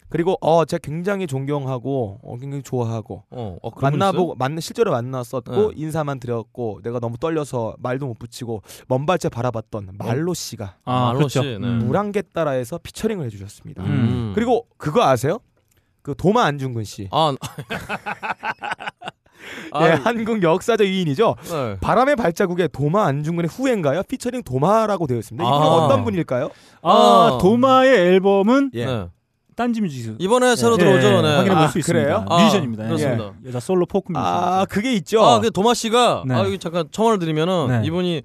그리고 어 제가 굉장히 존경하고 어, 굉장히 좋아하고 어, 어 만나보고 만 실제로 만났었고 네. 인사만 드렸고 내가 너무 떨려서 말도 못 붙이고 먼발치 바라봤던 말로 씨가 아, 말로 그렇죠. 씨, 네. 음. 물안개 따라에서 피처링을 해주셨습니다. 음. 그리고 그거 아세요? 그 도마 안중근 씨, 아, 아, 예, 한국 역사적 위인이죠. 네. 바람의 발자국에 도마 안중근의 후예인가요? 피처링 도마라고 되어 있습니다. 이분은 아. 어떤 분일까요? 아, 아. 도마의 앨범은 예. 네. 딴지 뮤직 이번에 새로 예, 들어오죠. 네. 확인해 볼 아, 수 있습니다. 그래요? 아, 뮤지션입니다. 그렇습니다. 예. 여자 솔로 포크 뮤지션. 아 그게 있죠. 아, 그 도마 씨가 네. 아, 여기 잠깐 첨언을 드리면은 네. 이분이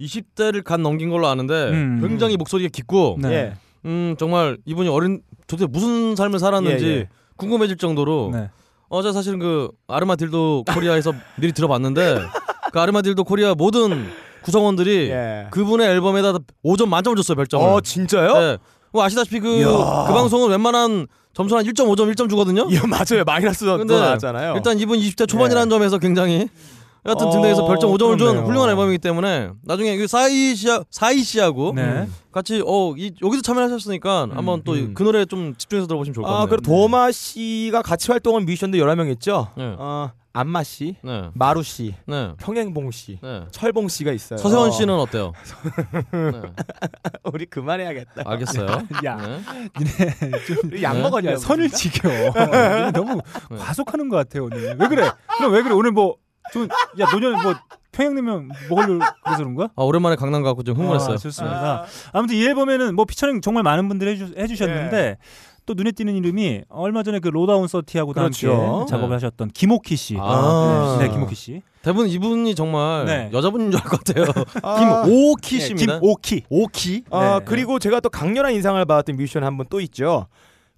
20대를 갓 넘긴 걸로 아는데 음. 굉장히 목소리가 깊고 네. 예. 음 정말 이분이 어린 도대체 무슨 삶을 살았는지 예, 예. 궁금해질 정도로 네. 어제 사실은 그 아르마딜도 코리아에서 미리 들어봤는데 그 아르마딜도 코리아 모든 구성원들이 예. 그분의 앨범에다 5점 만점을 줬어요 별점을. 어 진짜요? 네. 뭐 아시다시피 그. 그 방송은 웬만한 점수 한 1.5점 1점 주거든요. 예, 맞아요. 마이너스도 근데 나왔잖아요. 일단 이분 20대 초반이라는 예. 점에서 굉장히 여하튼 어, 등등해서 별점 5점을 준. 훌륭한 앨범이기 때문에 나중에 그 사이 씨 사이 씨하고 네. 같이 어 이, 여기서 참여하셨으니까 한번 또 음. 그 노래 좀 집중해서 들어보시면 좋을 것아 같네요. 그리고 도마 씨가 같이 활동한 뮤지션도 여러 명 있죠. 네. 어 안마 씨, 네. 마루 씨, 네. 평행봉 씨, 네. 철봉 씨가 있어요. 서세원 씨는 어때요? 네. 우리 그만해야겠다. 알겠어요. 야, 네. 우리 약 네. 먹었냐? 야, 선을 지켜. 얘네 너무 네. 과속하는 것 같아요 오늘. 왜 그래? 그럼 왜 그래? 오늘 뭐 좀야 노년 뭐 평양냉면 먹으려고 그래서 그런 거야? 아, 오랜만에 강남 가고 좀 흥분했어요. 아, 좋습니다. 아 무튼 이 앨범에는 뭐 피처링 정말 많은 분들이 해주, 해주셨는데 예. 또 눈에 띄는 이름이 얼마 전에 그 로다운 서티하고도 그렇죠. 함께 작업을 네. 하셨던 김오키 씨. 아. 네, 네, 김오키 씨. 대부분 이분이 정말 네. 여자분인 줄 알 것 같아요. 아, 김오키 네, 씨입니다. 김오키. 오키. 아 네. 그리고 제가 또 강렬한 인상을 받았던 뮤지션 한 분 또 있죠.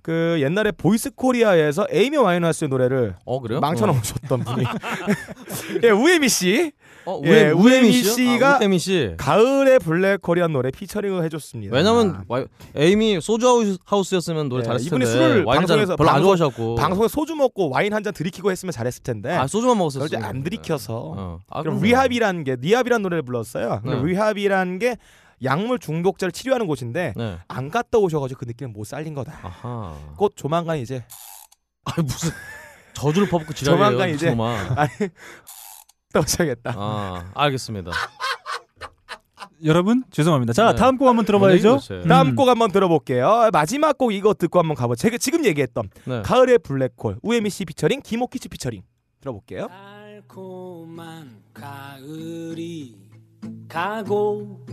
그 옛날에 보이스 코리아에서 에이미 와인하우스의 노래를 어? 망쳐놓으셨던 분이 예 우에미 씨 어, 예, 우에, 우에미 우에미 씨요? 씨가 아, 우에미 씨. 가을의 블랙 코리안 노래 피처링을 해줬습니다. 왜냐면 와, 에이미 소주 하우스- 하우스였으면 노래 네, 잘했을 이분이 텐데 술을 와인 잘 방송에서- 별로 안 좋아하셨고 방송에 소주 먹고 와인 한 잔 들이키고 했으면 잘했을 텐데 아 소주만 먹었어요. 그걸 이제 안 들이켜서 어. 아, 그럼 리합이라는 게 리합이라는 노래를 불렀어요. 네. Rehab이라는 게 약물 중독자를 치료하는 곳인데 네. 안 갔다 오셔가지고 그 느낌을 못 살린 거다. 아하. 곧 조만간 이제 아 무슨 저주를 퍼붓고 지랄이에요. 조만간 이제-. 아니 떠셔야겠다. 아 알겠습니다. 여러분 죄송합니다. 자 네. 다음 곡 한번 들어봐야죠. 뭔 얘기죠, 쟤? 다음 음. 곡 한번 들어볼게요. 마지막 곡 이거 듣고 한번 가보. 제가 지금 얘기했던 네. 가을의 블랙홀 우에미 씨 피처링 김옥희 씨 피처링 들어볼게요. 달콤한 가을이 가고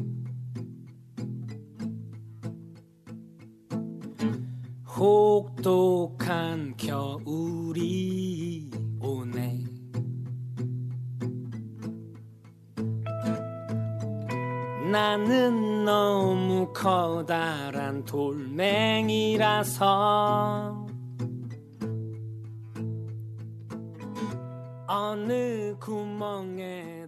혹독한 겨울이 오네. 나는 너무 커다란 돌멩이라서 어느 구멍에도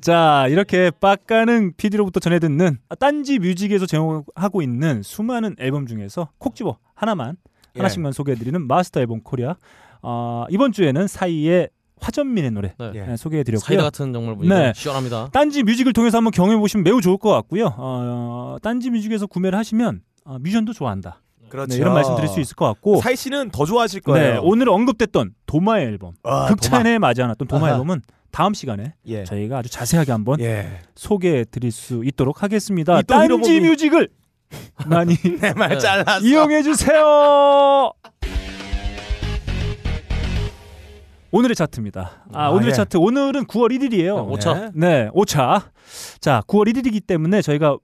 자 이렇게 빡가는 PD로부터 전해 듣는 딴지 뮤직에서 제공하고 있는 수많은 앨범 중에서 콕 집어 하나만 예. 하나씩만 소개해드리는 마스터 앨범 코리아. 어, 이번 주에는 사이의 화전민의 노래 네. 예. 네, 소개해드렸고요. 사이다 같은 정말 분위기 네. 시원합니다. 딴지 뮤직을 통해서 한번 경험해 보시면 매우 좋을 것 같고요. 어, 딴지 뮤직에서 구매를 하시면 어, 뮤지션도 좋아한다. 그렇죠. 네, 이런 말씀 드릴 수 있을 것 같고. 사이 씨는 더 좋아하실 거예요. 네, 오늘 언급됐던 도마의 앨범, 아, 극찬해 마지않았던 도마 아하. 앨범은 다음 시간에 예. 저희가 아주 자세하게 한번 예. 소개해 드릴 수 있도록 하겠습니다. 딴지 뮤직을 많이 말 네. 잘랐어. 이용해 주세요. 오늘의 차트입니다. 아, 아, 오늘의 예. 차트 오늘은 9월 1일이에요. 오 차. 네, 5차. 자, 9월 1일이기 때문에 저희가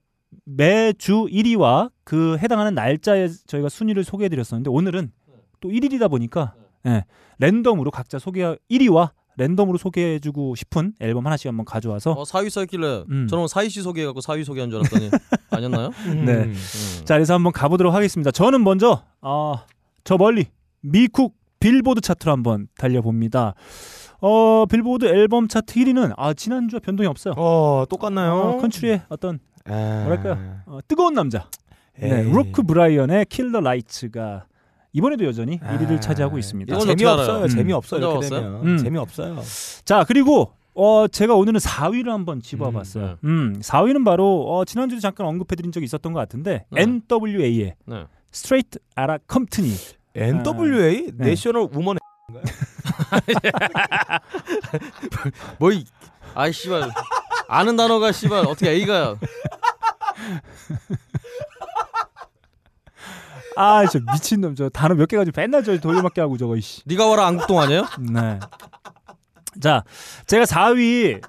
매주 1위와 그 해당하는 날짜에 저희가 순위를 소개해 드렸었는데 오늘은 또 1일이다 보니까 예, 랜덤으로 각자 소개 1위와 랜덤으로 소개해 주고 싶은 앨범 하나씩 한번 가져와서 어, 사위 써있길래 음. 저는 사위 씨 소개해갖고 사위 소개한 줄 알았더니 아니었나요? 네. 음. 자, 그래서 한번 가보도록 하겠습니다. 저는 먼저 아, 저 멀리 미국 빌보드 차트로 한번 달려봅니다. 어, 빌보드 앨범 차트 1위는 아, 지난주와 변동이 없어요. 어, 똑같나요? 어, 컨츄리의 어떤 아. 뭐랄까요? 어, 뜨거운 남자. 네, 에이. 루크 브라이언의 킬러 라이츠가 이번에도 여전히 아. 1위를 차지하고 있습니다. 재미없어요. 알아요? 재미없어요. 이렇게? 되면. 음. 재미없어요. 자, 그리고 어, 제가 오늘은 4위를 한번 집어봤어요. 네. 음, 4위는 바로 어, 지난주에 잠깐 언급해드린 적이 있었던 것 같은데 네. NWA의 네. Straight Outta Compton이. NWA 네. National Woman 뭐이 아이 씨발 아는 단어가 씨발 어떻게 A가 아, 저 미친놈 저 단어 몇 개 가지고 맨날 저 돌려막기 하고 저거 이씨. 네가 와라 안국동 아니에요? 네. 자, 제가 4위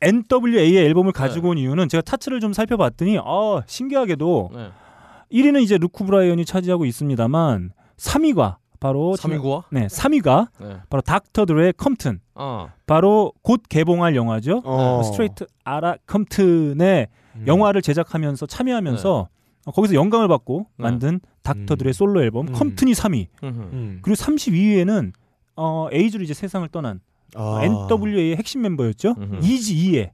NWA의 앨범을 가지고 온 이유는 제가 차트를 좀 살펴봤더니 어, 신기하게도 네. 1위는 이제 루크 브라이언이 차지하고 있습니다만 3위가 바로 3위구와? 네, 3위가 네. 바로 닥터 드레의 Compton. 어. 바로 곧 개봉할 영화죠. 어. Straight Outta Compton의 음. 영화를 제작하면서 참여하면서 어, 거기서 영감을 받고 네. 만든 닥터 드레의 음. 솔로 앨범 음. Compton이 3위. 음흠. 음. 그리고 32위에는 어, 에이즈로 이제 세상을 떠난 아. NWA의 핵심 멤버였죠. 음흠. 이지 이의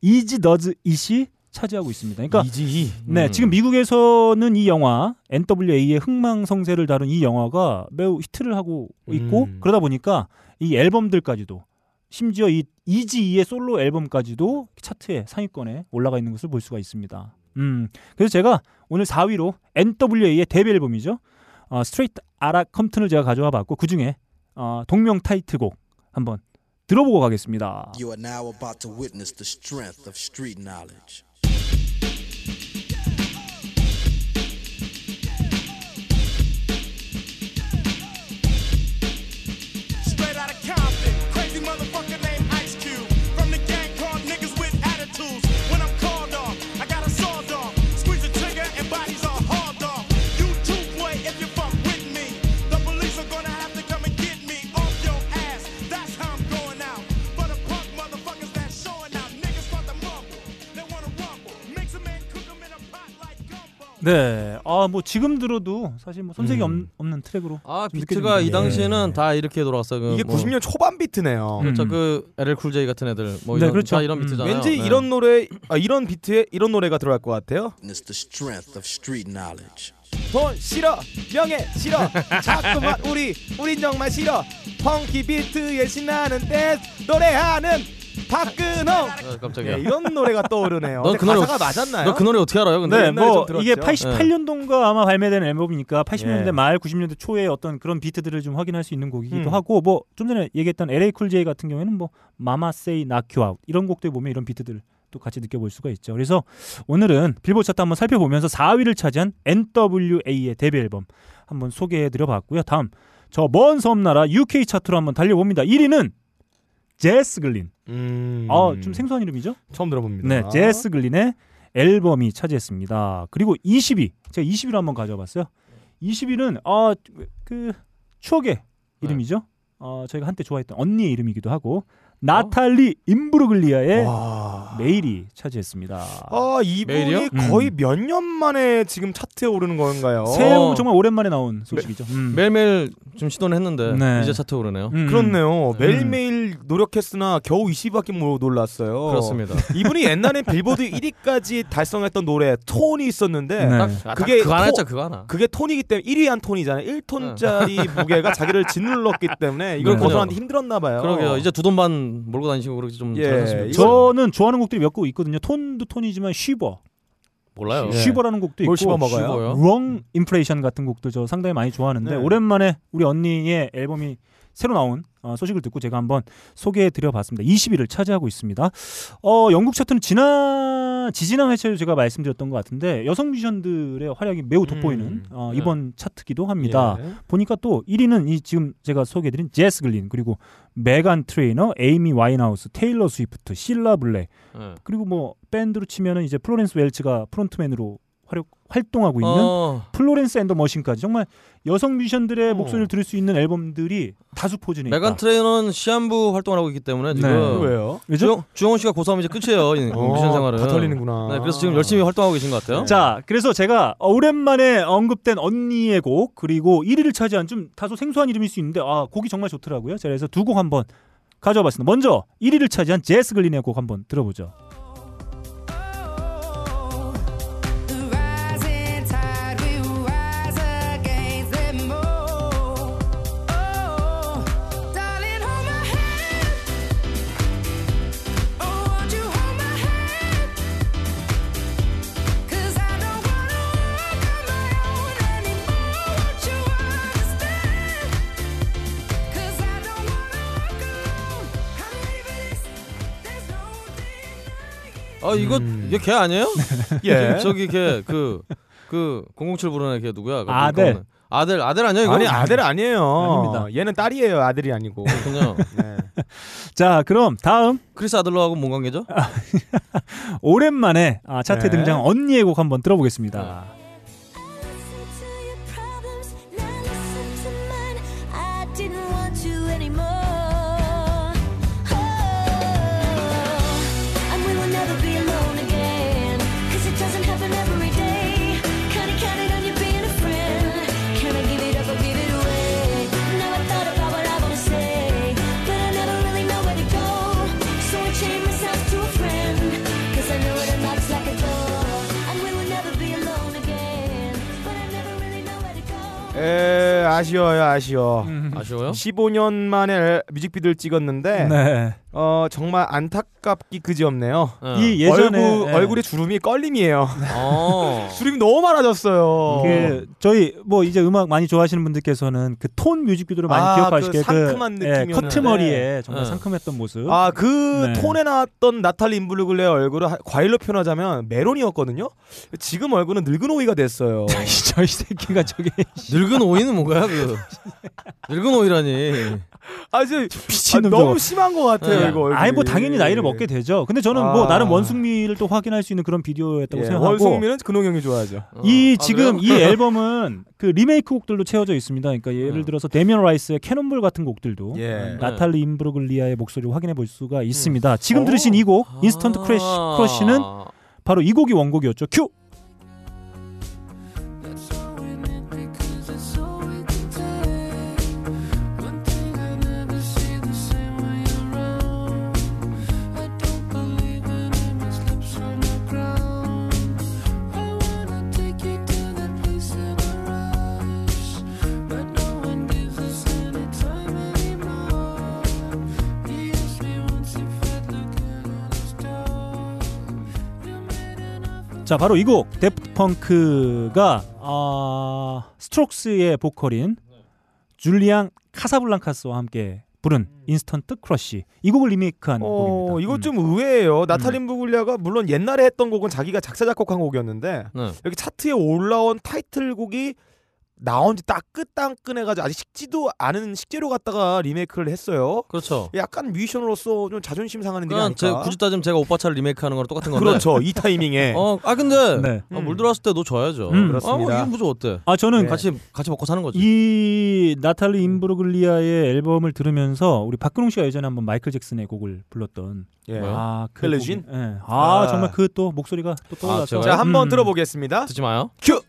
이지 너즈 이시 차지하고 있습니다. 그러니까 이지 네, 음. 지금 미국에서는 이 영화 NWA의 흥망성쇠를 다룬 이 영화가 매우 히트를 하고 있고 음. 그러다 보니까 이 앨범들까지도 심지어 이 이지이의 솔로 앨범까지도 차트에 상위권에 올라가 있는 것을 볼 수가 있습니다. 음, 그래서 제가 오늘 4위로 NWA의 데뷔 앨범이죠. 어, 스트레이트 아라 컴튼을 제가 가져와 봤고 그 중에 어, 동명 타이틀곡 한번 들어보고 가겠습니다. You are now about to witness the strength of street knowledge. 네, 아 뭐 지금 들어도 사실 뭐 손색이 음. 없, 는 트랙으로 아좀 비트가 이. 당시에는 예. 다 이렇게 돌아왔어요. 그 이게 뭐, 90년 초반 비트네요. 그렇죠. 음. 그 LL 쿨J 같은 애들 뭐 네, 이런 그렇죠. 다 이런 음. 비트잖아요. 왠지 네. 이런 노래 아, 이런 비트에 이런 노래가 들어갈 것 같아요. Witness the strength of street knowledge. 돈 싫어 명예 싫어 자꾸만 우리 우린 정말 싫어 funky 비트에 신나는 댄스 노래하는 박근홍 아, 깜짝이야. 네, 이런 노래가 떠오르네요. 넌 근데 그 노래 가사가 맞았나요? 너 그 노래 어떻게 알아요? 근데 네, 옛날에 뭐좀 이게 들었죠. 88년도인가 아마 발매된 앨범이니까 80년대 예. 말 90년대 초에 어떤 그런 비트들을 좀 확인할 수 있는 곡이기도 음. 하고 뭐 좀 전에 얘기했던 LL 쿨 J 같은 경우에는 뭐 Mama Said Knock You Out 이런 곡들 보면 이런 비트들 또 같이 느껴볼 수가 있죠. 그래서 오늘은 빌보드 차트 한번 살펴보면서 4위를 차지한 NWA의 데뷔 앨범 한번 소개해 드려 봤고요. 다음 저 먼 섬나라 UK 차트로 한번 달려봅니다. 1위는 제스 글린. 음. 아, 좀 생소한 이름이죠? 처음 들어봅니다. 네, 제스 글린의 앨범이 차지했습니다. 그리고 20위, 제가 20위로 한번 가져와 봤어요. 20위는 아, 그 추억의 이름이죠. 어, 저희가 한때 좋아했던 언니의 이름이기도 하고 나탈리 임브루글리아의 와. 메일이 차지했습니다. 아 이분이 메일이요? 거의 음. 몇년 만에 지금 차트에 오르는 건가요? 새 앨범 어. 정말 오랜만에 나온 소식이죠. 음. 매일매일 좀 시도는 했는데 네. 이제 차트 오르네요. 음. 그렇네요. 매일매일 노력했으나 겨우 20위밖에 못 올랐어요. 그렇습니다. 이분이 옛날에 빌보드 1위까지 달성했던 노래 톤이 있었는데 네. 딱, 아, 그게 그게 그거 하나 토- 했죠 그거 하나. 그게 톤이기 때문에 1위 한 톤이잖아요. 1톤짜리 무게가 자기를 짓눌렀기 때문에 이걸 네. 벗어나기 힘들었나 봐요. 그러게요. 이제 두 돈반 몰고 다니시고 그렇게 좀 예, 잘하셨으면. 저는 좋아하는 곡들이 몇 곡 있거든요. 톤도 톤이지만 쉬버, 몰라요. 예. 쉬버라는 곡도 뭘 있고 씹어 먹어요? Wrong Impression 같은 곡도 저 상당히 많이 좋아하는데 네. 오랜만에 우리 언니의 앨범이 새로 나온 어, 소식을 듣고 제가 한번 소개해 드려봤습니다. 20위를 차지하고 있습니다. 어, 영국 차트는 지난 지지난 회차에도 제가 말씀드렸던 것 같은데 여성 뮤지션들의 활약이 매우 돋보이는 음. 어, 네. 이번 차트기도 합니다. 예. 보니까 또 1위는 이 지금 제가 소개해드린 제스 글린 그리고 메간 트레이너, 에이미 와인하우스, 테일러 스위프트, 실라 블랙 예. 그리고 뭐 밴드로 치면은 이제 플로렌스 웰치가 frontman으로 활동하고 있는 어, 플로렌스 앤 더 머신까지 정말 여성 뮤지션들의 어. 목소리를 들을 수 있는 앨범들이 다수 포진해 있다. 메간 트레이너는 시한부 활동을 하고 있기 때문에 지금 네. 왜요? 왜죠? 주영, 주영훈 씨가 고3 이제 끝이에요. 이 어, 뮤지션 생활은. 다 털리는구나. 네, 그래서 지금 열심히 활동하고 계신 것 같아요. 자, 그래서 제가 오랜만에 언급된 언니의 곡 그리고 1위를 차지한 좀 다소 생소한 이름일 수 있는데 아 곡이 정말 좋더라고요. 자, 그래서 두 곡 한번 가져와 봤습니다. 먼저 1위를 차지한 제스 글린의 곡 한번 들어보죠. 아 이거 음. 이게 걔 아니에요? 예. 저기 걔그그007 부르는 걔 누구야? 그 아델. 그거는. 아들 아들 아니야 이거? 아니 아들 아니에요. 아닙니다. 얘는 딸이에요. 아들이 아니고. 그냥 네. 자, 그럼 다음 크리스 아들러하고 뭔 관계죠? 오랜만에 아, 차트에 네. 등장 언니의 곡 한번 들어보겠습니다. É... 아쉬워요. 아쉬워. 아쉬워요? 15년 만에 뮤직비디오를 찍었는데 네. 어 정말 안타깝기 그지없네요. 어. 이 예전에 얼굴, 예. 얼굴에 주름이 껄림이에요. 어. 주름이 너무 많아졌어요. 그 저희 뭐 이제 음악 많이 좋아하시는 분들께서는 그 톤 뮤직비디오를 많이 아, 기억하실 그게 상큼한 예, 느낌이었는데. 커트 머리에 정말 네. 상큼했던 모습. 아그 네. 톤에 나왔던 나탈리 임블루글레의 얼굴을 하- 과일로 표현하자면 메론이었거든요. 지금 얼굴은 늙은 오이가 됐어요. 저 이 새끼가 저게 늙은 오이는 뭔가 요? 그 늙은 오이라니. 아, 저, 아, 너무. 심한 것 같아요 네. 이거. 얼굴이. 아니 뭐 당연히 나이를 먹게 되죠. 근데 저는 뭐 아. 나름 원숙미를 또 확인할 수 있는 그런 비디오였다고 예, 생각하고 원숙미는 근홍 형이 좋아하죠. 이 아, 지금 그래요? 이 앨범은 그 리메이크 곡들로 채워져 있습니다. 그러니까 예를 음. 들어서 데미안 라이스의 Cannonball 같은 곡들도 예. 나탈리 임브로글리아의 목소리를 확인해 볼 수가 있습니다. 어. 지금 들으신 이 곡 Instant Crash 아. Crush는 바로 이 곡이 원곡이었죠. 큐. 자 바로 이 곡 데프트 펑크가 아, 스트록스의 보컬인 줄리안 카사블랑카스와 함께 부른 Instant Crush 이 곡을 리메이크한 어, 곡입니다. 이거 음. 좀 의외예요. 나탈리 임브룰리아가 물론 옛날에 했던 곡은 자기가 작사 작곡한 곡이었는데 네. 여기 차트에 올라온 타이틀곡이 나온 지 따끈따끈해가지고 아직 식지도 않은 식재료 갖다가 리메이크를 했어요. 그렇죠. 약간 뮤지션으로서 좀 자존심 상하는 일이 제 아닐까. 굳이 따지면 제가 오빠 차를 리메이크하는 거랑 똑같은 건데. 그렇죠. 이 타이밍에. 어, 아 근데 네. 어, 물 들어왔을 때너 줘야죠. 음. 그렇습니다. 아, 뭐 이건 무조 어때? 아 저는 네. 같이 같이 먹고 사는 거지. 이 나탈리 임브로글리아의 앨범을 들으면서 우리 박근홍 씨가 예전에 한번 마이클 잭슨의 곡을 불렀던 예. 뭐요? 아, 그 펠레진? 예. 아, 아. 정말 그 또 목소리가 또 떠올랐어. 제가요? 자, 한번 음. 들어보겠습니다. 듣지 마요. 큐.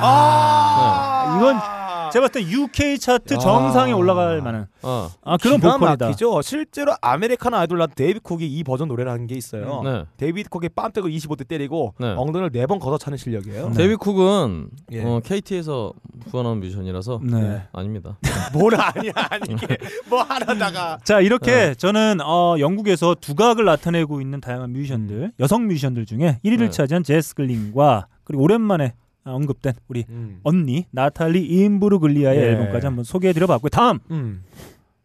아, 이건 제가 봤을 때 UK 차트 야. 정상에 올라갈 만한 어. 아 그런 보컬이다. 막히죠. 실제로 American Idol 나온 데이비드 쿡이 이 버전 노래를 하는 게 있어요. 네. 데이비드 쿡이 빰떼고 25대 때리고 네. 엉덩이를 네 번 걷어차는 실력이에요. 데이비 쿡은 예. 어, KT에서 후원하는 뮤지션이라서 네. 아닙니다. 뭘 아니야 아니게 뭐 하려다가 자 이렇게 네. 저는 어, 영국에서 두각을 나타내고 있는 다양한 뮤지션들 여성 뮤지션들 중에 1위를 네. 차지한 제스 글린과 그리고 오랜만에 언급된 우리 음. 언니 나탈리 임브루글리아의 네. 앨범까지 한번 소개해드려봤고요. 다음 음.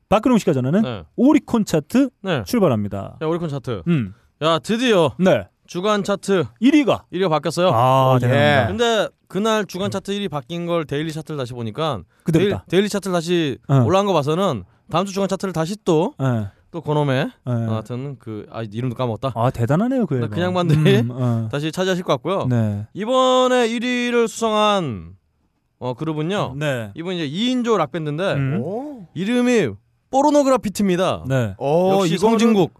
박근홍 씨가 전하는 네. 오리콘 차트 네. 출발합니다. 야 오리콘 차트. 음, 야 드디어 네, 주간 차트 1위가 1위가 바뀌었어요. 아 어. 예. 근데 그날 주간 차트 1위 바뀐 걸 daily 차트를 다시 보니까 데일, 그대로다. daily 차트를 다시 어. 올라간 거 봐서는 다음 주 주간 차트를 다시 또 예, 또 그놈의 예. 하여튼 그 아, 이름도 까먹었다. 아 대단하네요 그그 앨범. 양반들이 음, 어. 다시 차지하실 것 같고요. 네, 이번에 1위를 수상한 어 그룹은요. 네, 이분 이제 2인조 락 밴드인데 음. 오. 이름이 포르노그라피티입니다. 네. 어, 역시 성진국.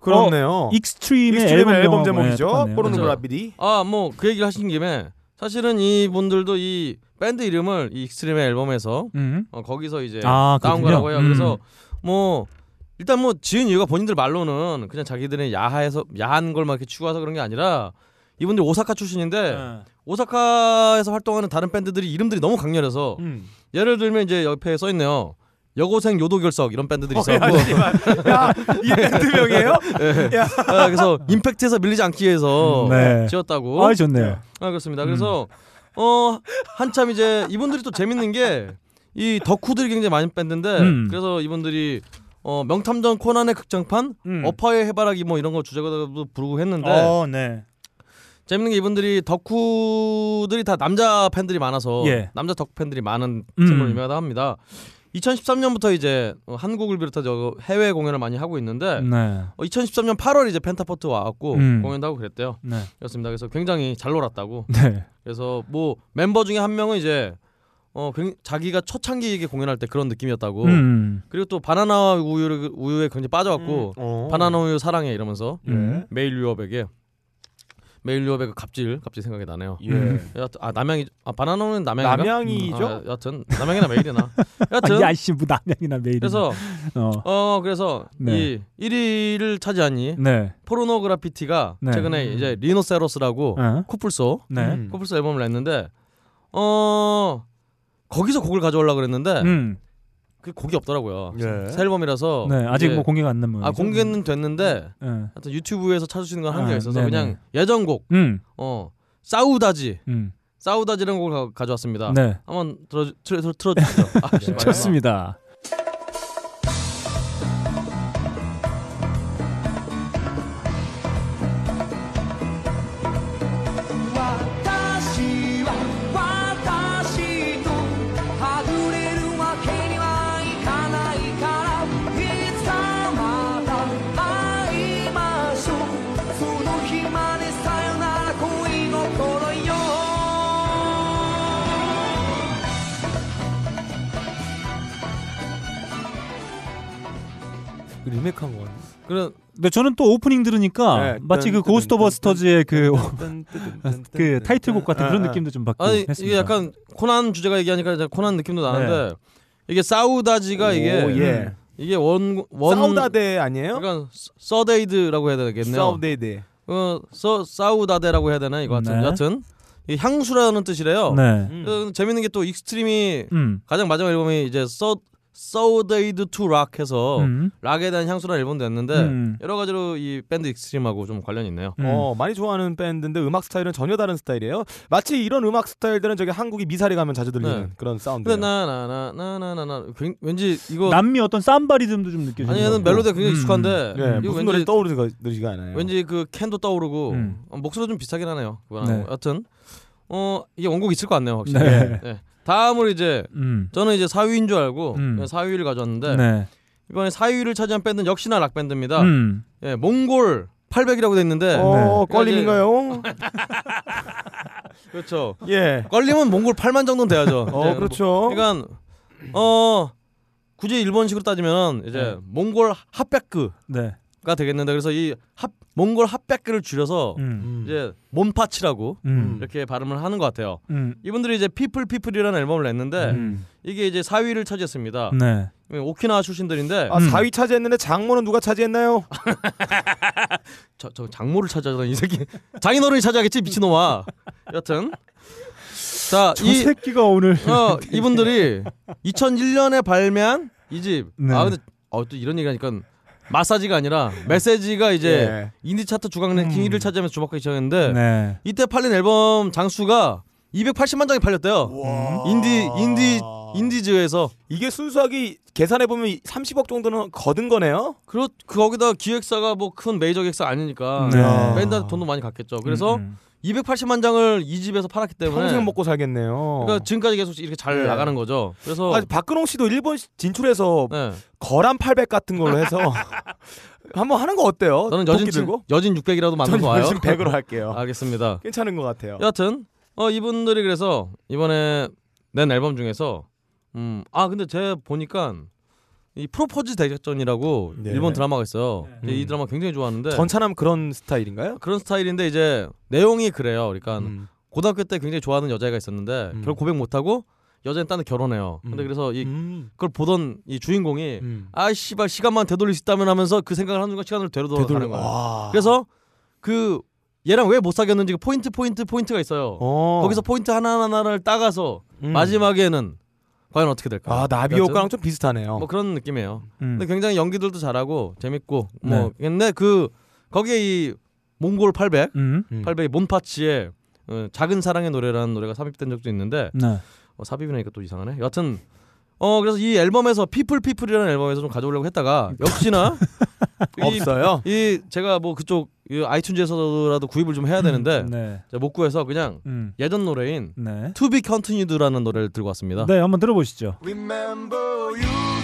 그렇네요. 익스트림의 익스트림의 앨범, 앨범 예, 제목이죠. 똑같네요. 포르노그라피티. 아뭐 그 얘기를 하신 김에 사실은 이 분들도 이 밴드 이름을 이 익스트림의 앨범에서 음. 어, 거기서 이제 아, 따온. 거라고 해요. 음. 그래서 뭐 일단 뭐 지은 이유가 본인들 말로는 그냥 자기들의 야해서 야한 걸 막 이렇게 추구해서 그런 게 아니라 이분들 오사카 출신인데 네. 오사카에서 활동하는 다른 밴드들이 이름들이 너무 강렬해서 음. 예를 들면 이제 옆에 써 있네요. 여고생 요도결석 이런 밴드들이 있어. 야, 야, 이 밴드명이에요? 아, 그래서 임팩트에서 밀리지 않기 위해서 음, 네. 지었다고. 아 좋네요. 아 그렇습니다. 그래서 어 한참 이제 이분들이 또 재밌는 게 이 덕후들이 굉장히 많은 밴드인데 음. 그래서 이분들이 어 명탐정 코난의 극장판 음. 어파의 해바라기 뭐 이런 거 주제가도 부르고 했는데 어, 네. 재밌는 게 이분들이 덕후들이 다 남자 팬들이 많아서 예. 남자 덕후 팬들이 많은 음. 팀으로 유명하다 합니다. 2013년부터 이제 어, 한국을 비롯해서 해외 공연을 많이 하고 있는데 네. 어, 2013년 8월 이제 펜타포트 와갖고 음. 공연도 하고 그랬대요. 네. 그렇습니다. 그래서 굉장히 잘 놀았다고. 네. 그래서 뭐 멤버 중에 한 명은 이제 어 굉- 자기가 초창기에 공연할 때 그런 느낌이었다고. 음. 그리고 또 바나나 우유를 우유에 굉장히 빠져갖고 어. 바나나 우유 사랑해 이러면서 음. 매일유업에 매일유업 그 갑질 갑질 생각이 나네요. 예. 여하튼 아 남양이 아 바나나 우유는 남양인가? 남양이죠? 아, 여하튼 남양이나 매일이나. 여하튼 아, 야씨 뭐 남양이나 매일이. 그래서 어. 어 그래서 네. 이 1위를 차지하니 네. 포르노그라피티가 네. 최근에 이제 리노세로스라고 어? 코뿔소 네. 음. 코뿔소 앨범을 냈는데 어 거기서 곡을 가져오려고 그랬는데 음. 그 곡이 없더라고요. 예. 새 앨범이라서 네. 아직 뭐 공개가 안난 모양이죠. 아 공개는 됐는데 네. 하여튼 유튜브에서 있는 건 한계가 아, 있어서 네네. 그냥 예전 곡 음. 어 싸우다지 음. 싸우다지라는 곡을 가, 가져왔습니다. 네. 한번 들어 틀어 틀어 주시죠. 아, 씨, 말했나? 좋습니다. 리메이크한 거 같네. 그런 근데 저는 또 오프닝 들으니까 네. 마치 그 Ghostbusters의 그, 그 뜬, 타이틀곡 같은 아, 그런 아, 느낌도 좀 받고 아니 했습니다. 이게 약간 코난 주제가 얘기하니까 코난 느낌도 나는데 이게 Saudade가 이게 오, 예. 이게 원 원 Saudade 아니에요? 그러니까 Saudade라고 해야 되겠네요. Saudade. 어, 서, Saudade라고 해야 되나 이거 같은 네. 여하튼 이 향수라는 뜻이래요. 네. 음. 그 재밌는 게 또 익스트림이 음. 가장 마지막 앨범이 이제 서 Saudades de Rock 해서 음. 락에 대한 향수라는 앨범도 냈는데 음. 여러 가지로 이 밴드 익스트림하고 좀 관련이 있네요. 음. 어 많이 좋아하는 밴드인데 음악 스타일은 전혀 다른 스타일이에요. 마치 이런 음악 스타일들은 저기 한국이 미사리 가면 자주 들리는 네. 그런 사운드. 근데 나나나나나나나 왠지 이거 남미 어떤 쌈바 리듬도 좀 느껴지는 아니 얘는. 멜로디가 굉장히 음. 익숙한데 네, 이거 무슨 노래 왠지 떠오르지가 않아요. 왠지 그 캔도 떠오르고 음. 어, 목소리가 좀 비슷하긴 하네요. 그거랑 네. 여하튼 어 이게 원곡 있을 것 같네요 확실히. 네. 네. 다음으로 이제 음. 저는 이제 4위인 줄 알고 음. 그냥 4위를 가져왔는데 네. 이번에 4위를 차지한 밴드는 역시나 락 밴드입니다. 음. 예, 몽골 800이라고 돼 있는데 어 네. 껄림인가요? 그렇죠. 예. 걸리면 몽골 8만 정도는 돼야죠. 어 이제 그렇죠. 그러니까 어 굳이 일본식으로 따지면 이제 네. 몽골 핫백크가 네. 되겠는데 그래서 이 핫, 몽골 핫백크를 줄여서 음. 음. 이제 몬파치라고 음. 이렇게 발음을 하는 것 같아요. 음. 이분들이 이제 People People이라는 앨범을 냈는데 음. 이게 이제 4위를 차지했습니다. 네. 오키나와 출신들인데 아 음. 4위 차지했는데 장모는 누가 차지했나요? 저, 저 장모를 찾아서 이 새끼 장인어른이 찾아야겠지 미친놈아. 여튼 자, 저이 새끼가 오늘 어, 이분들이 2001년에 발매한 이 집. 네. 아 근데 어, 또 이런 얘기하니까 마사지가 아니라 메시지가 이제 예. 인디 차트 주간 랭킹 음. 1위를 차지하면서 주목하기 시작했는데 네. 이때 팔린 앨범 장수가 280만 장이 팔렸대요. 인디 인디 인디즈에서 이게 순수하게 계산해 보면 30억 정도는 거둔 거네요. 그렇 그 거기다 기획사가 뭐 큰 메이저 기획사 아니니까 네. 밴드한테 돈도 많이 갔겠죠. 그래서 음, 280만 장을 이 집에서 팔았기 때문에 평생 먹고 살겠네요. 그러니까 지금까지 계속 이렇게 잘 네. 나가는 거죠. 그래서 아, 박근홍 씨도 일본 진출해서 네. 거란 800 같은 걸로 해서 한번 하는 거 어때요? 저는 여진 들고? 여진 600이라도 만들고 전 와요. 여진 100으로 할게요. 알겠습니다. 괜찮은 것 같아요. 여하튼 어 이분들이 그래서 이번에 낸 앨범 중에서 음 아 근데 제가 보니까 이 프로포즈 대작전이라고 네. 일본 드라마가 있어요. 네. 이 드라마 굉장히 좋아하는데 전차남 그런 스타일인가요? 그런 스타일인데 이제 내용이 그래요. 그러니까 음. 고등학교 때 굉장히 좋아하는 여자애가 있었는데 음. 결국 고백 못 하고 여자는 딴데 결혼해요. 근데 음. 그래서 이 음. 그걸 보던 이 주인공이 음. 아 씨발 시간만 되돌릴 수 있다면 하면서 그 생각을 하는 순간 시간을 되돌아가는 되돌려. 거예요. 와. 그래서 그 얘랑 왜 못 사귀었는지 그 포인트 포인트 포인트가 있어요. 어. 거기서 포인트 하나 하나를 따가서 음. 마지막에는 과연 어떻게 될까? 아 나비 여튼 효과랑 좀 비슷하네요. 뭐 그런 느낌이에요. 음. 근데 굉장히 연기들도 잘하고 재밌고 네. 뭐 근데 그 거기에 이 몽골 800 음. 음. 800의 몬파치의 어, 작은 사랑의 노래라는 노래가 삽입된 적도 있는데 네. 어, 삽입이니까 또 이상하네. 여하튼 어 그래서 이 앨범에서 People People이라는 앨범에서 좀 가져오려고 했다가 역시나 이, 없어요. 이 제가 뭐 그쪽 이 아이튠즈에서라도 구입을 좀 해야 되는데 네. 못 구해서 그냥 음. 예전 노래인 네. To Be Continued라는 노래를 들고 왔습니다. 네, 한번 들어보시죠. Remember you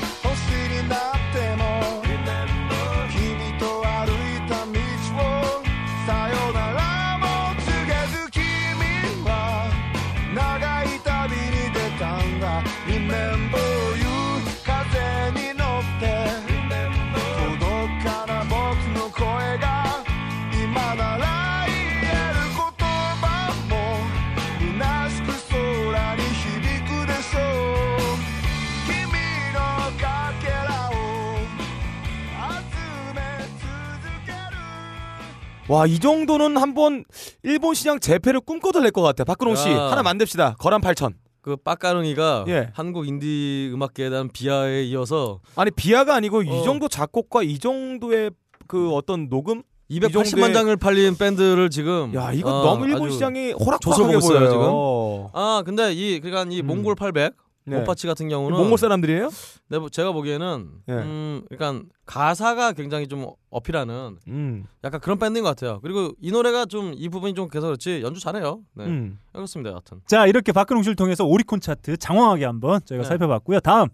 와 이 정도는 한번 일본 시장 제패를 꿈꿔도 될 것 같아요. 박근홍 씨 야. 하나 만듭시다. 거란 8천. 그 빡가릉이가 예. 한국 인디 음악계에 대한 비하에 이어서 아니 비하가 아니고 어. 이 정도 작곡과 이 정도의 그 어떤 녹음 280만 정도의- 장을 팔린 밴드를 지금 야 이거 어, 너무 일본 시장이 호락호락하게 보여요. 아 근데 이 그러니까 이 음. 몽골 800 네. 몬파치 같은 경우는 몽골 사람들이에요? 내 보- 제가 보기에는 예. 음 그러니까 가사가 굉장히 좀 어필하는 음. 약간 그런 밴드인 것 같아요. 그리고 이 노래가 좀 이 부분이 좀 그래서 그렇지 연주 잘해요. 네 음. 그렇습니다. 여하튼 자, 이렇게 박근홍 씨를 통해서 오리콘 차트 장황하게 한번 저희가 네. 살펴봤고요. 다음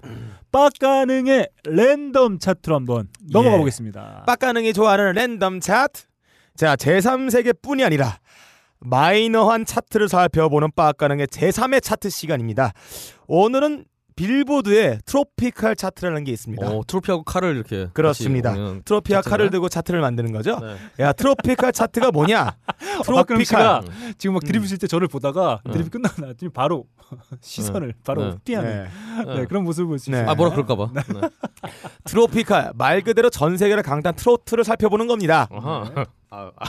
빡가능의 랜덤 차트로 한번 넘어가 예. 보겠습니다. 빡가능이 좋아하는 랜덤 차트. 자 제3세계뿐이 아니라 마이너한 차트를 살펴보는 빡가능의 제3의 차트 시간입니다. 오늘은 빌보드에 트로피칼 차트라는 게 있습니다. 어, 트로피하고 칼을 이렇게 그렇습니다. 트로피와 차트인가요? 칼을 들고 차트를 만드는 거죠. 네. 야 트로피칼 차트가 뭐냐? 씨가 트로피칼. 지금 막 드립 칠때 저를 보다가 음. 드립이 끝나고 나더니 바로 시선을 바로 네. 피하는 네. 네, 그런 모습을 볼수 네. 있어요. 아 뭐라 그럴까봐. 네. 트로피칼 말 그대로 전 세계를 강타한 트로트를 살펴보는 겁니다. 아, 아,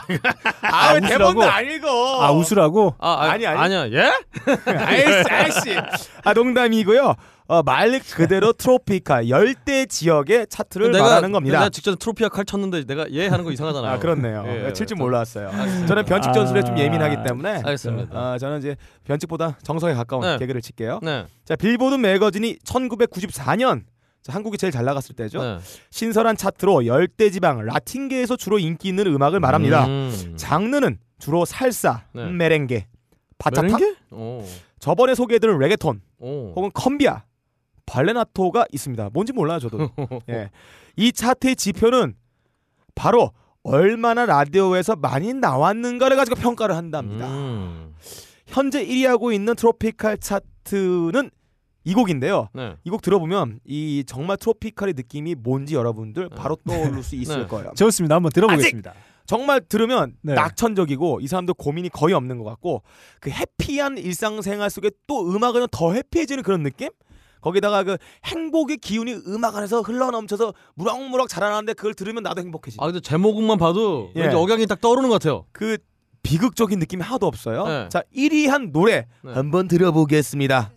아, 왜 웃으라고? 대본도 안 읽어? 아 웃으라고? 아, 아, 아 니, 아니. 아니야. 예? 아이씨, 아이씨. 아 농담이고요. 어, 말 그대로 트로피칼 열대 지역의 차트를 말하는 겁니다. 내가 직접 트로피와 칼 쳤는데 내가 예 하는 거 이상하잖아요. 아 그렇네요. 예, 칠줄 저- 몰랐어요. 알겠습니다. 저는 변칙 전술에 좀 아, 예민하기 때문에 알겠습니다. 어, 저는 이제 변칙보다 정석에 가까운 네. 개그를 칠게요. 네. 자 빌보드 매거진이 1994년 자, 한국이 제일 잘 나갔을 때죠. 네. 신선한 차트로 열대 지방 라틴계에서 주로 인기 있는 음악을 말합니다. 음. 장르는 주로 살사, 네. 메렝게, 바차타. 저번에 소개해드린 레게톤 오. 혹은 컴비아, 발레나토가 있습니다. 뭔지 몰라요 저도. 예. 이 차트의 지표는 바로 얼마나 라디오에서 많이 나왔는가를 가지고 평가를 한답니다. 음. 현재 1위하고 있는 트로피칼 차트는 이 곡인데요. 네. 이 곡 들어보면 이 정말 트로피칼의 느낌이 뭔지 여러분들 바로 떠오를 수 있을 네. 거예요. 좋습니다. 한번 들어보겠습니다. 정말 들으면 네. 낙천적이고 이 사람들 고민이 거의 없는 것 같고 그 해피한 일상생활 속에 또 음악은 더 해피해지는 그런 느낌? 거기다가 그 행복의 기운이 음악 안에서 흘러넘쳐서 무럭무럭 자라나는데 그걸 들으면 나도 행복해지. 아 근데 제목만 봐도 예. 왠지 억양이 딱 떠오르는 것 같아요. 그 비극적인 느낌이 하나도 없어요. 네. 자 1위 한 노래 네. 한번 들어보겠습니다.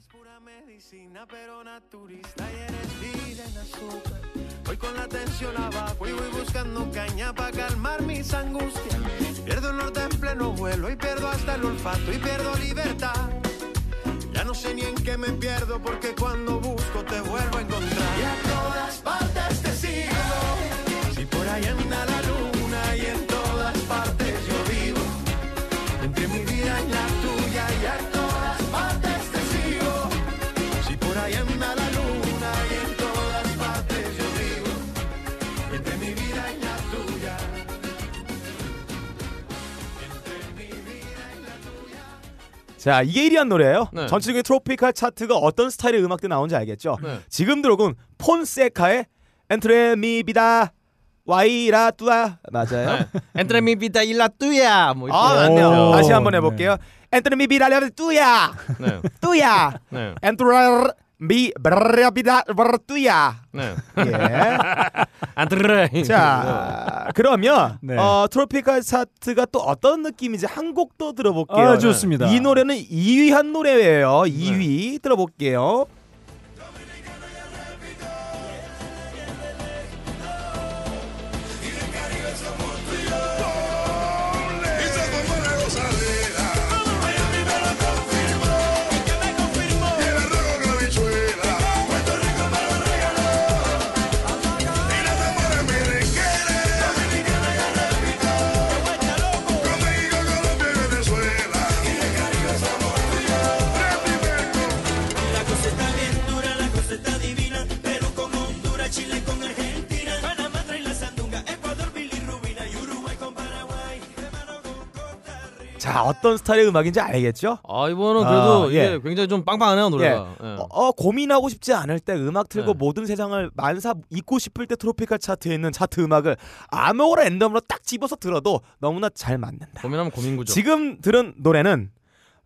Naturista y eres vida en azúcar. Voy con la tensión abajo y voy buscando caña para calmar mis angustias. Pierdo el norte en pleno vuelo y pierdo hasta el olfato y pierdo libertad. Ya no sé ni en qué me pierdo porque cuando busco te vuelvo a encontrar. Y a todas partes te sigo. Si por ahí anda la 자 이게 1위 한 노래예요. 네. 전체적인 tropical 차트가 어떤 스타일의 음악들 나오는지 알겠죠? 네. 지금 들어온 폰세카의 Entre Mi Vida Y La Tuya 맞아요? 네. Entre Mi Vida Y La Tuya. 뭐 이렇게. 아 맞네요. 오. 다시 한번 해볼게요. Entre Mi Vida Tuya 네. Tuya 네. Entre Mi Vida Tuya 네. 예. 자 그러면 네. 어, tropical 차트가 또 어떤 느낌인지 한곡또 들어볼게요. 아 좋습니다. 이 노래는 2위 한 노래예요. 2위 들어볼게요. 어떤 스타일의 음악인지 알겠죠? 아 이번은 그래도 아, 이게 예. 굉장히 좀 빵빵하네요 노래가. 예. 어, 어, 고민하고 싶지 않을 때 음악 틀고 네. 모든 세상을 만사 잊고 싶을 때 트로피칼 차트에 있는 차트 음악을 아무거나 랜덤으로 딱 집어서 들어도 너무나 잘 맞는다. 고민하면 고민구죠. 지금 들은 노래는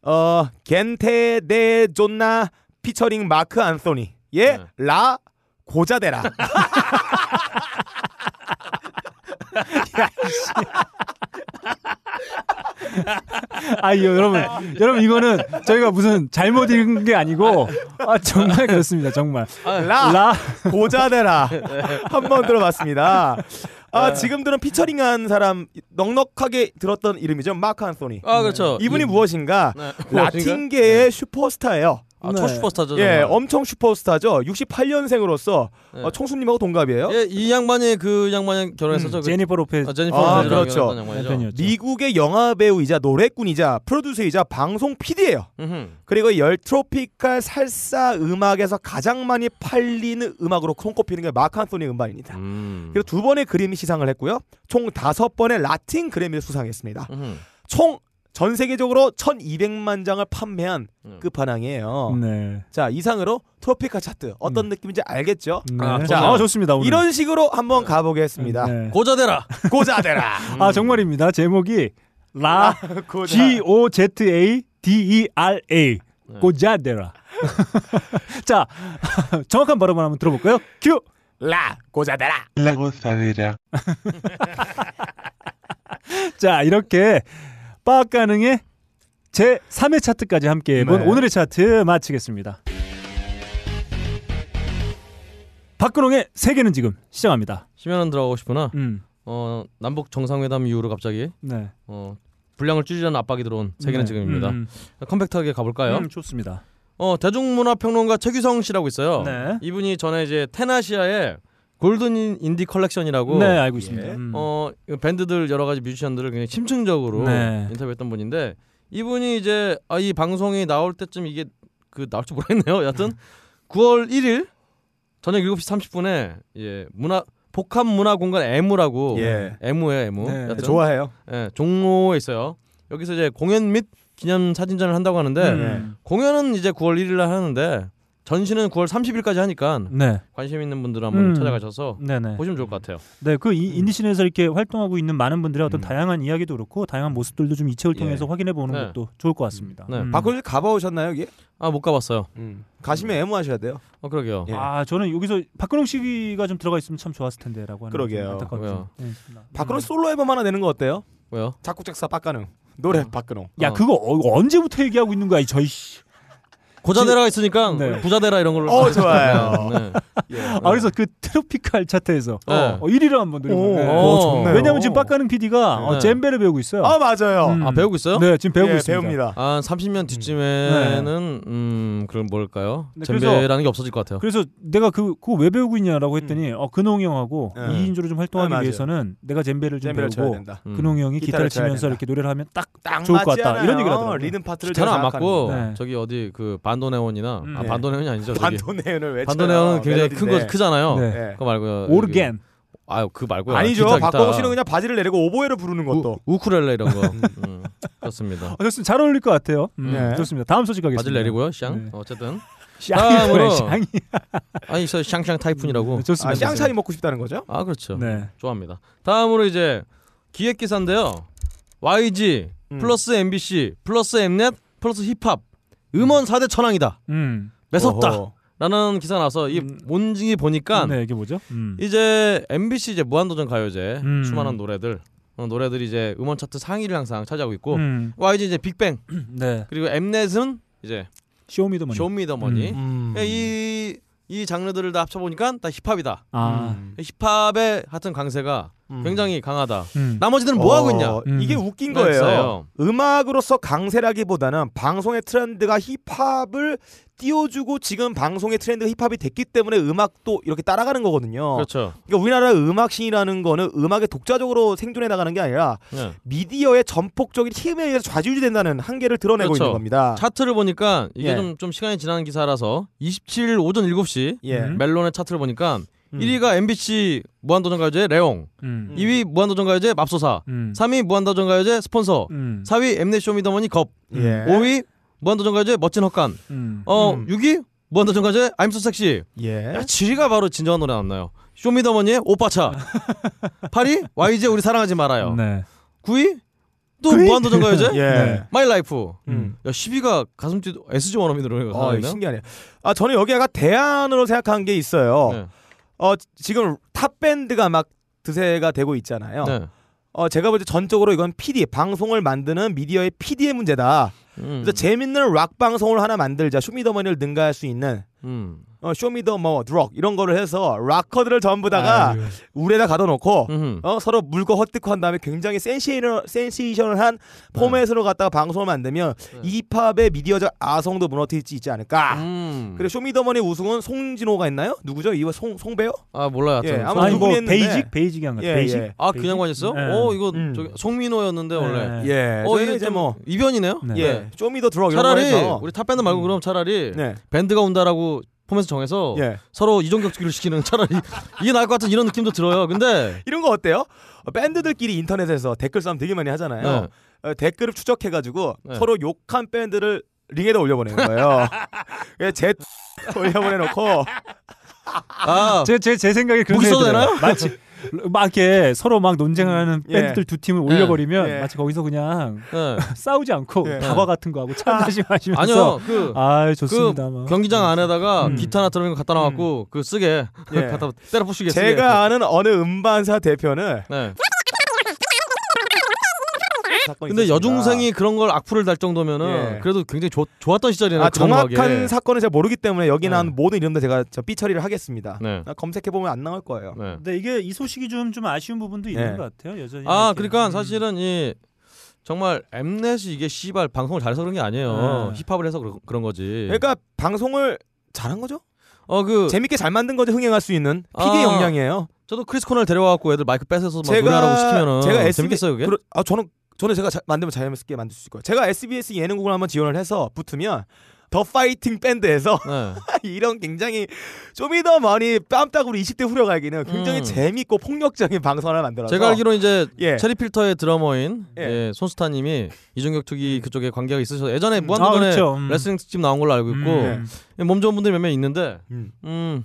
어 겐테 데 존나 피처링 마크 안소니 예 네. 라 고자데라 아 이거 여러분 여러분 이거는 저희가 무슨 잘못 읽은 게 아니고 아 정말 그렇습니다 정말 La La Gozadera 한번 들어봤습니다. 아 네. 지금 들은 피처링한 사람 넉넉하게 들었던 이름이죠 마크 안소니. 아 그렇죠. 이분이 무엇인가 네. 라틴계의 슈퍼스타예요. 아, 첫 네. 슈퍼스타죠. 예, 정말. 엄청 슈퍼스타죠. 68년생으로서 네. 어, 청수님하고 동갑이에요. 예, 이 양반이 그 양반이 결혼했었죠. 음, 그- 제니퍼 로페즈 아, 제니퍼 아, 로페즈랑 그렇죠. 미국의 영화 배우이자 노래꾼이자 프로듀서이자 방송 PD예요. 음흠. 그리고 열 트로피칼 살사 음악에서 가장 많이 팔리는 음악으로 손꼽히는 게 마크 안소니 음반입니다. 음. 그리고 두 번의 그래미 시상을 했고요. 총 다섯 번의 라틴 그래미를 수상했습니다. 음흠. 총 전 세계적으로 1,200만 장을 판매한 음. 끝판왕이에요. 네. 자 이상으로 트로피카 차트 어떤 느낌인지 알겠죠? 네. 아, 자. 아, 좋습니다. 오늘. 이런 식으로 한번 가보겠습니다. 네. 고자대라. 고자대라. 아 정말입니다. 제목이 라 고자. G O Z A D E R A 네. 고자데라. 자 정확한 발음을 한번 들어볼까요? 큐. 라 고자대라. La gozadera. 자 이렇게 빠가능의 제 3회 차트까지 함께 해본 네. 오늘의 차트 마치겠습니다. 박근홍의 세계는 지금 시작합니다. 심연은 들어가고 싶구나. 음, 어 남북 정상회담 이후로 갑자기 네. 어 분량을 줄이려는 압박이 들어온 세계는 네. 지금입니다. 음, compact하게 가볼까요? 음, 좋습니다. 어 대중문화평론가 최규성 씨라고 있어요. 네. 이분이 전에 이제 텐아시아의 골든 인디 컬렉션이라고 네 알고 있습니다. 예. 음. 어 밴드들 여러 가지 뮤지션들을 굉장히 심층적으로 네. 인터뷰했던 분인데 이분이 이제 아, 이 방송이 나올 때쯤 이게 그 나올지 모르겠네요. 여하튼 9월 1일 저녁 7시 30분에 예 문화 복합 문화 공간 에무라고 예. 에무예요 에무. 네. 좋아해요. 예, 종로에 있어요. 여기서 이제 공연 및 기념 사진전을 한다고 하는데 음. 공연은 이제 9월 1일 날 하는데 전시는 9월 30일까지 하니까 네. 관심 있는 분들 은 한번 음. 찾아가셔서 네네. 보시면 좋을 것 같아요. 네, 그 이- 인디 scene에서 이렇게 활동하고 있는 많은 분들의 어떤 음. 다양한 이야기도 그렇고 다양한 모습들도 좀 이 책을 예. 통해서 확인해 보는 네. 것도 좋을 것 같습니다. 네. 음. 박근혜 가봐오셨나요 여기? 아못 가봤어요. 가시면 애무하셔야 돼요. 어 그러게요. 예. 아, 저는 여기서 박근홍 씨가 좀 들어가 있으면 참 좋았을 텐데라고 하는 그러게요. 있습니다. 박근홍 음. 솔로 앨범 하나 내는 거 어때요? 왜요? 작곡 작사 빡가능 노래 박근홍. 야, 어. 그거 어, 언제부터 얘기하고 있는 거야, 이 저희 씨. 고자대라가 있으니까 네. 부자대라 이런 걸로. 어, 좋아요. 네. 예. 아, 그래서 그 트로피칼 차트에서 네. 어, 1위를 한번 오, 노려보네. 왜냐면 지금 빡가는 PD가 어, 네. 젬베를 배우고 있어요. 아 맞아요. 음. 아 배우고 있어요? 네, 지금 배우고 예, 있습니다. 배웁니다. 한 30년 뒤쯤에는 음 그럼 뭘까요? 네, 젬베라는 게 없어질 것 같아요. 그래서 내가 그 그거 왜 배우고 있냐라고 했더니 어, 근홍이 형하고 네. 2인조로 좀 활동하기 네. 위해서는 내가 젬베를 좀 잼베를 배우고. 음. 근홍이 형이 기타를 기타를 치면서 된다. 이렇게 노래를 하면 딱 딱 좋을 것 같다. 이런 않아요? 얘기를 하더라고요. 리듬 파트를 기타는 안 맞고 네. 저기 어디 그 반도네온이나 음. 아 네. 반도네온이 아니죠. 저기 반도네온을 왜 반도네온은 굉장히 큰 거 크잖아요. 네. 네. 그거 말고요. 오르겐. 아유 그 말고요. 아니죠. 기타, 기타. 박광호 씨는 그냥 바지를 내리고 오보에를 부르는 것도. 우, 우쿨렐레 이런 거. 음, 그렇습니다. 어, 좋습니다. 잘 어울릴 것 같아요. 음, 네. 좋습니다. 다음 소식 가겠습니다. 바지를 내리고요. 샹. 네. 어쨌든 샹이 다음으로- 뭐야, 샹이. 아니 저 샹샹 타이푼이라고. 아, 좋습니다. 샹차이 먹고 싶다는 거죠? 아 그렇죠. 네. 좋아합니다. 다음으로 이제 기획 기사인데요. YG 음. 플러스 MBC 플러스 엠넷 플러스 힙합 음원 4대 천왕이다. 음. 매섭다. 어허. 라는 기사 나서 이 음. 뭔지 보니까 네, 이게 뭐죠? 음. 이제 MBC 이제 무한도전 가요제 음. 수많은 노래들 어, 노래들이 이제 음원 차트 상위를 항상 차지하고 있고 음. YG 이제 빅뱅 네. 그리고 엠넷은 이제 쇼미더머니. 쇼미더머니 음. 이, 이 장르들을 다 합쳐 보니까 다 힙합이다 아. 음. 힙합의 하여튼 강세가 음. 굉장히 강하다 음. 나머지들은 뭐 하고 있냐 어, 음. 이게 웃긴 네, 거예요. 있어요. 음악으로서 강세라기보다는 방송의 트렌드가 힙합을 띄워주고 지금 방송의 트렌드가 힙합이 됐기 때문에 음악도 이렇게 따라가는 거거든요. 그렇죠 그러니까 우리나라 음악신이라는 거는 음악의 독자적으로 생존해 나가는 게 아니라 네. 미디어의 전폭적인 힘에 의해서 좌지우지 된다는 한계를 드러내고 그렇죠. 있는 겁니다. 차트를 보니까 이게 예. 좀, 좀 시간이 지난 기사라서 27일 오전 7시 예. 음. 멜론의 차트를 보니까 음. 1위가 MBC 무한도전 가요제 레옹 음. 2위 무한도전 가요제 맙소사 음. 3위 무한도전 가요제 스폰서 음. 4위 엠넷 쇼미더머니 겁 예. 5위 무한도전 가요제 멋진 헛간 음. 어 음. 6위 무한도전 가요제 I'm so sexy 예. 야, 7위가 바로 진정한 노래 나왔나요 쇼미더머니의 오빠차 8위 YG 우리 사랑하지 말아요 네. 9위 또 구위? 무한도전 가요제 예. 네. My Life 음. 야 10위가 가슴 뛰 SG 워너비 노래가 어, 나왔네요 신기하네요. 아 저는 여기 약간 대안으로 생각한 게 있어요. 네. 어 지금 탑 밴드가 막 득세가 되고 있잖아요. 네. 어 제가 볼 때 전적으로 이건 PD 방송을 만드는 미디어의 PD의 문제다. 음. 그래서 재밌는 락 방송을 하나 만들자. 쇼미더머니를 능가할 수 있는 음. 어, Show Me the 뭐 Drug 이런 거를 해서 락커들을 전부 다가 아유. 우리에다 가둬놓고 음흠. 어, 서로 물고 헐뜯고 한 다음에 굉장히 sensational, sensation한 포맷으로 갖다가 방송을 만들면 이 힙합의 미디어적 아성도 무너뜨릴 수 있지 않을까. 음. 그리고 쇼미더머니 우승은 송진호가 있나요? 누구죠? 이거 송 송배요? 아 몰라요 예. 아무튼 아니 뭐 했는데. 베이직 베이직이 한 거. 예, 베이직. 예. 아 그냥 관했어? 네. 어 이거 음. 저기 송민호였는데 원래. 네. 예. 어 이게 이제 좀뭐 이변이네요. 네. 예. Show Me the Drug 이런 거 차라리 우리 탑밴드 말고 그럼 차라리 네. 밴드가 온다라고 포맷을 정해서 예. 서로 이종 격투기를 시키는 차라리 이게 나을 것 같은 이런 느낌도 들어요. 근데 이런 거 어때요? 어, 밴드들끼리 인터넷에서 댓글 싸움 되게 많이 하잖아요. 네. 어, 댓글을 추적해가지고 네. 서로 욕한 밴드를 링에다 올려보내는 거예요. 예, 제 올려보내놓고 아제제제 생각에 그런 무기 써도 생각이 되나요? 마치 막 이렇게 서로 막 논쟁하는 예. 밴드들 두 팀을 올려버리면 예. 마치 거기서 그냥 네. 싸우지 않고 예. 다과 같은 거 하고 차 한잔씩 마시면서 아니요 그 아 좋습니다. 막. 경기장 안에다가 음. 기타 하나 들어있는 거 갖다 놔갖고 그 쓰게 예. 갖다 때려 부시게 쓰게. 제가 아는 어느 음반사 대표는 네. 사건이 근데 있었습니다. 여중생이 그런 걸 악플을 달 정도면은 예. 그래도 굉장히 좋, 좋았던 시절이네요. 아, 그런 정확한 음악에. 사건을 제가 모르기 때문에 여기 네. 나온 모든 이름들 제가 저삐 처리를 하겠습니다. 네. 검색해 보면 안 나올 거예요. 네. 근데 이게 이 소식이 좀 좀 아쉬운 부분도 있는 네. 것 같아요. 여전히. 아. 그러니까 음. 사실은 이 정말 엠넷이 이게 씨발 방송을 잘해서 그런 게 아니에요. 네. 힙합을 해서 그런, 그런 거지. 그러니까 방송을 잘한 거죠? 어 그 재밌게 잘 만든 거죠. 흥행할 수 있는 PD의 아. 역량이에요. 저도 크리스 코넬 데려와갖고 애들 마이크 뺏어서 막 제가- 노래하라고 시키면은 제가 SBS 재밌겠어요 그게? 그러- 아 저는 저는 제가 자, 만들면 자연스럽게 만들 수 있을 거예요. 제가 SBS 예능국을 한번 지원을 해서 붙으면 더 파이팅 밴드에서 네. 이런 굉장히 쇼미더머니 뺨따구로 20대 후려갈기는 굉장히 음. 재밌고 폭력적인 방송 하나 만들어서 제가 알기로 이제 예. 체리 필터의 드러머인 예. 예, 손스타님이 이종격 투기 그쪽에 관계가 있으셔서 예전에 음. 무한도전에 아, 그렇죠. 음. 레슬링 특집 나온 걸로 알고 있고 음. 몸 좋은 분들이 몇 명 있는데 음. 음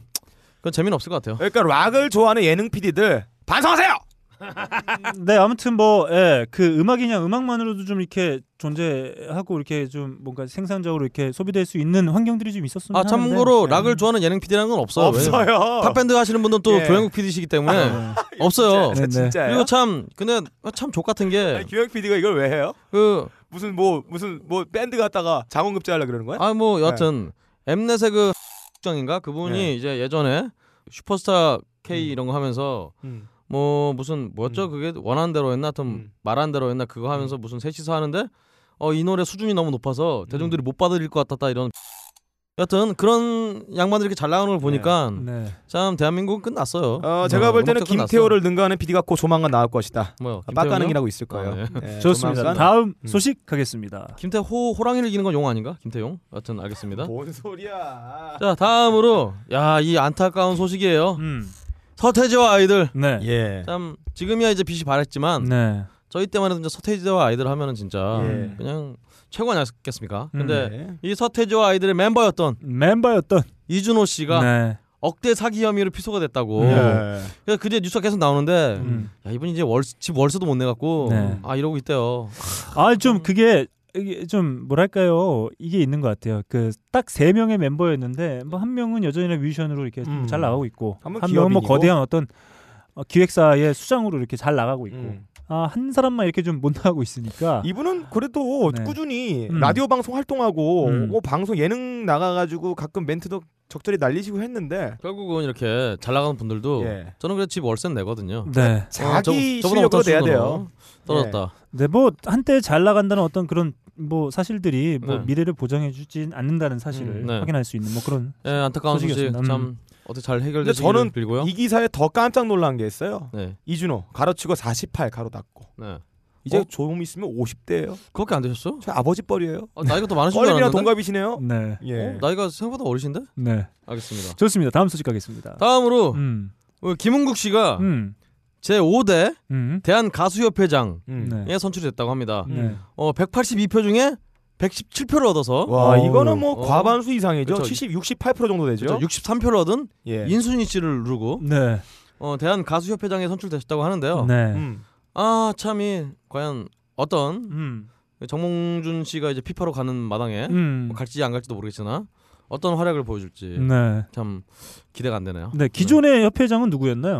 그건 재미는 없을 것 같아요. 그러니까 락을 좋아하는 예능 PD들 반성하세요. 네 아무튼 뭐 예, 그 음악이냐 음악만으로도 좀 이렇게 존재하고 이렇게 좀 뭔가 생산적으로 이렇게 소비될 수 있는 환경들이 좀 있었으면 아 참고로 하는데, 락을 예. 좋아하는 예능 PD라는 건 없어요. 없어요. 탑밴드 하시는 분들은 또 예. 교양국 PD시기 때문에 네. 없어요. 네, 네. 진짜예요? 그리고 참 근데 참 좆 같은 게 아니, 교양 PD가 이걸 왜 해요? 그 무슨 뭐 무슨 뭐 밴드 갔다가 장원급제 하려 그러는 거야? 아 뭐 여하튼 엠넷의 그 정인가 그분이 네. 이제 예전에 슈퍼스타 K 이런 거 하면서 음. 뭐 무슨 뭐였죠 음. 그게 원하는 대로 했나 하여튼 음. 말한 대로 했나 그거 하면서 무슨 셋이서 하는데 어 이 노래 수준이 너무 높아서 대중들이 못 받아들일 것 같았다 이런 여하튼 그런 양반들이 이렇게 잘 나가는 걸 보니까 네. 참 대한민국은 끝났어요. 어, 제가 볼 때는 끝났어. 김태호를 능가하는 PD가 곧 조만간 나올 것이다. 뭐요? 아? 빡가능이라고 있을 거예요. 아, 네. 네, 좋습니다. 조만간. 다음 음. 소식 가겠습니다. 김태호 호랑이를 이기는 건 용 아닌가? 김태용. 여하튼 알겠습니다. 뭔 소리야? 자 다음으로 야 이 안타까운 소식이에요. 음. 서태지와 아이들. 네. 예. 참 지금이야 이제 빛이 바랬지만 네. 저희 때만 해도 이제 서태지와 아이들 하면은 진짜 예. 그냥 최고 아니었겠습니까? 음. 근데 네. 이 서태지와 아이들의 멤버였던 멤버였던 이준호 씨가 네. 억대 사기 혐의로 피소가 됐다고. 네. 예. 그래서 그제 뉴스가 계속 나오는데 음. 야 이분이 이제 월, 집 월세도 못 내갖고 네. 아 이러고 있대요. 아 좀 그게 이게 좀 뭐랄까요 이게 있는 것 같아요. 그 딱 세 명의 멤버였는데 뭐 한 명은 여전히 뮤지션으로 이렇게 음. 잘 나가고 있고 한 명은 뭐. 거대한 어떤 어, 기획사의 수장으로 이렇게 잘 나가고 있고 음. 아 한 사람만 이렇게 좀 못 나가고 있으니까 이분은 그래도 네. 꾸준히 음. 라디오 방송 활동하고 음. 뭐 방송 예능 나가가지고 가끔 멘트도 적절히 날리시고 했는데 결국은 이렇게 잘 나가는 분들도 예. 저는 그래 집 월세 내거든요. 네. 자기 저- 저보다 실력으로 내야 돼요. 떨어졌다. 네, 뭐 한때 잘 나간다는 어떤 그런 뭐 사실들이 뭐 네. 미래를 보장해 주진 않는다는 사실을 음, 네. 확인할 수 있는 뭐 그런 예, 안타까운 소식 소식이었습니다. 참 어떻게 잘 근데 해결되시길 저는 빌고요. 이 기사에 더 깜짝 놀란 게 있어요. 네, 이준호 가로치고 48 가로 닫고 네. 이제 어? 좀 있으면 50대예요. 그렇게 안 되셨어요? 저 아버지 뻘이에요. 아, 나이가 더 많으신 줄 알았는데. 동갑이시네요. 네, 예. 어, 나이가 생각보다 어리신데? 네, 알겠습니다. 좋습니다. 다음 소식 가겠습니다. 다음으로 음, 어, 김은국 씨가 음, 제 5대 음, 대한 가수협회장에 음. 네, 선출이 됐다고 합니다. 네. 어, 182표 중에 117표를 얻어서 와 어우. 이거는 뭐 어. 과반수 이상이죠. 그쵸. 70, 68% 정도 되죠. 그렇죠. 63표를 얻은 예. 인순이 씨를 누르고 네, 어, 대한 가수협회장에 선출되셨다고 하는데요. 네, 음. 아 참이 과연 어떤 음, 정몽준 씨가 이제 피파로 가는 마당에 음, 뭐 갈지 안 갈지도 모르겠으나 어떤 활약을 보여줄지 네, 참 기대가 안 되네요. 네. 기존의 협회장은 누구였나요?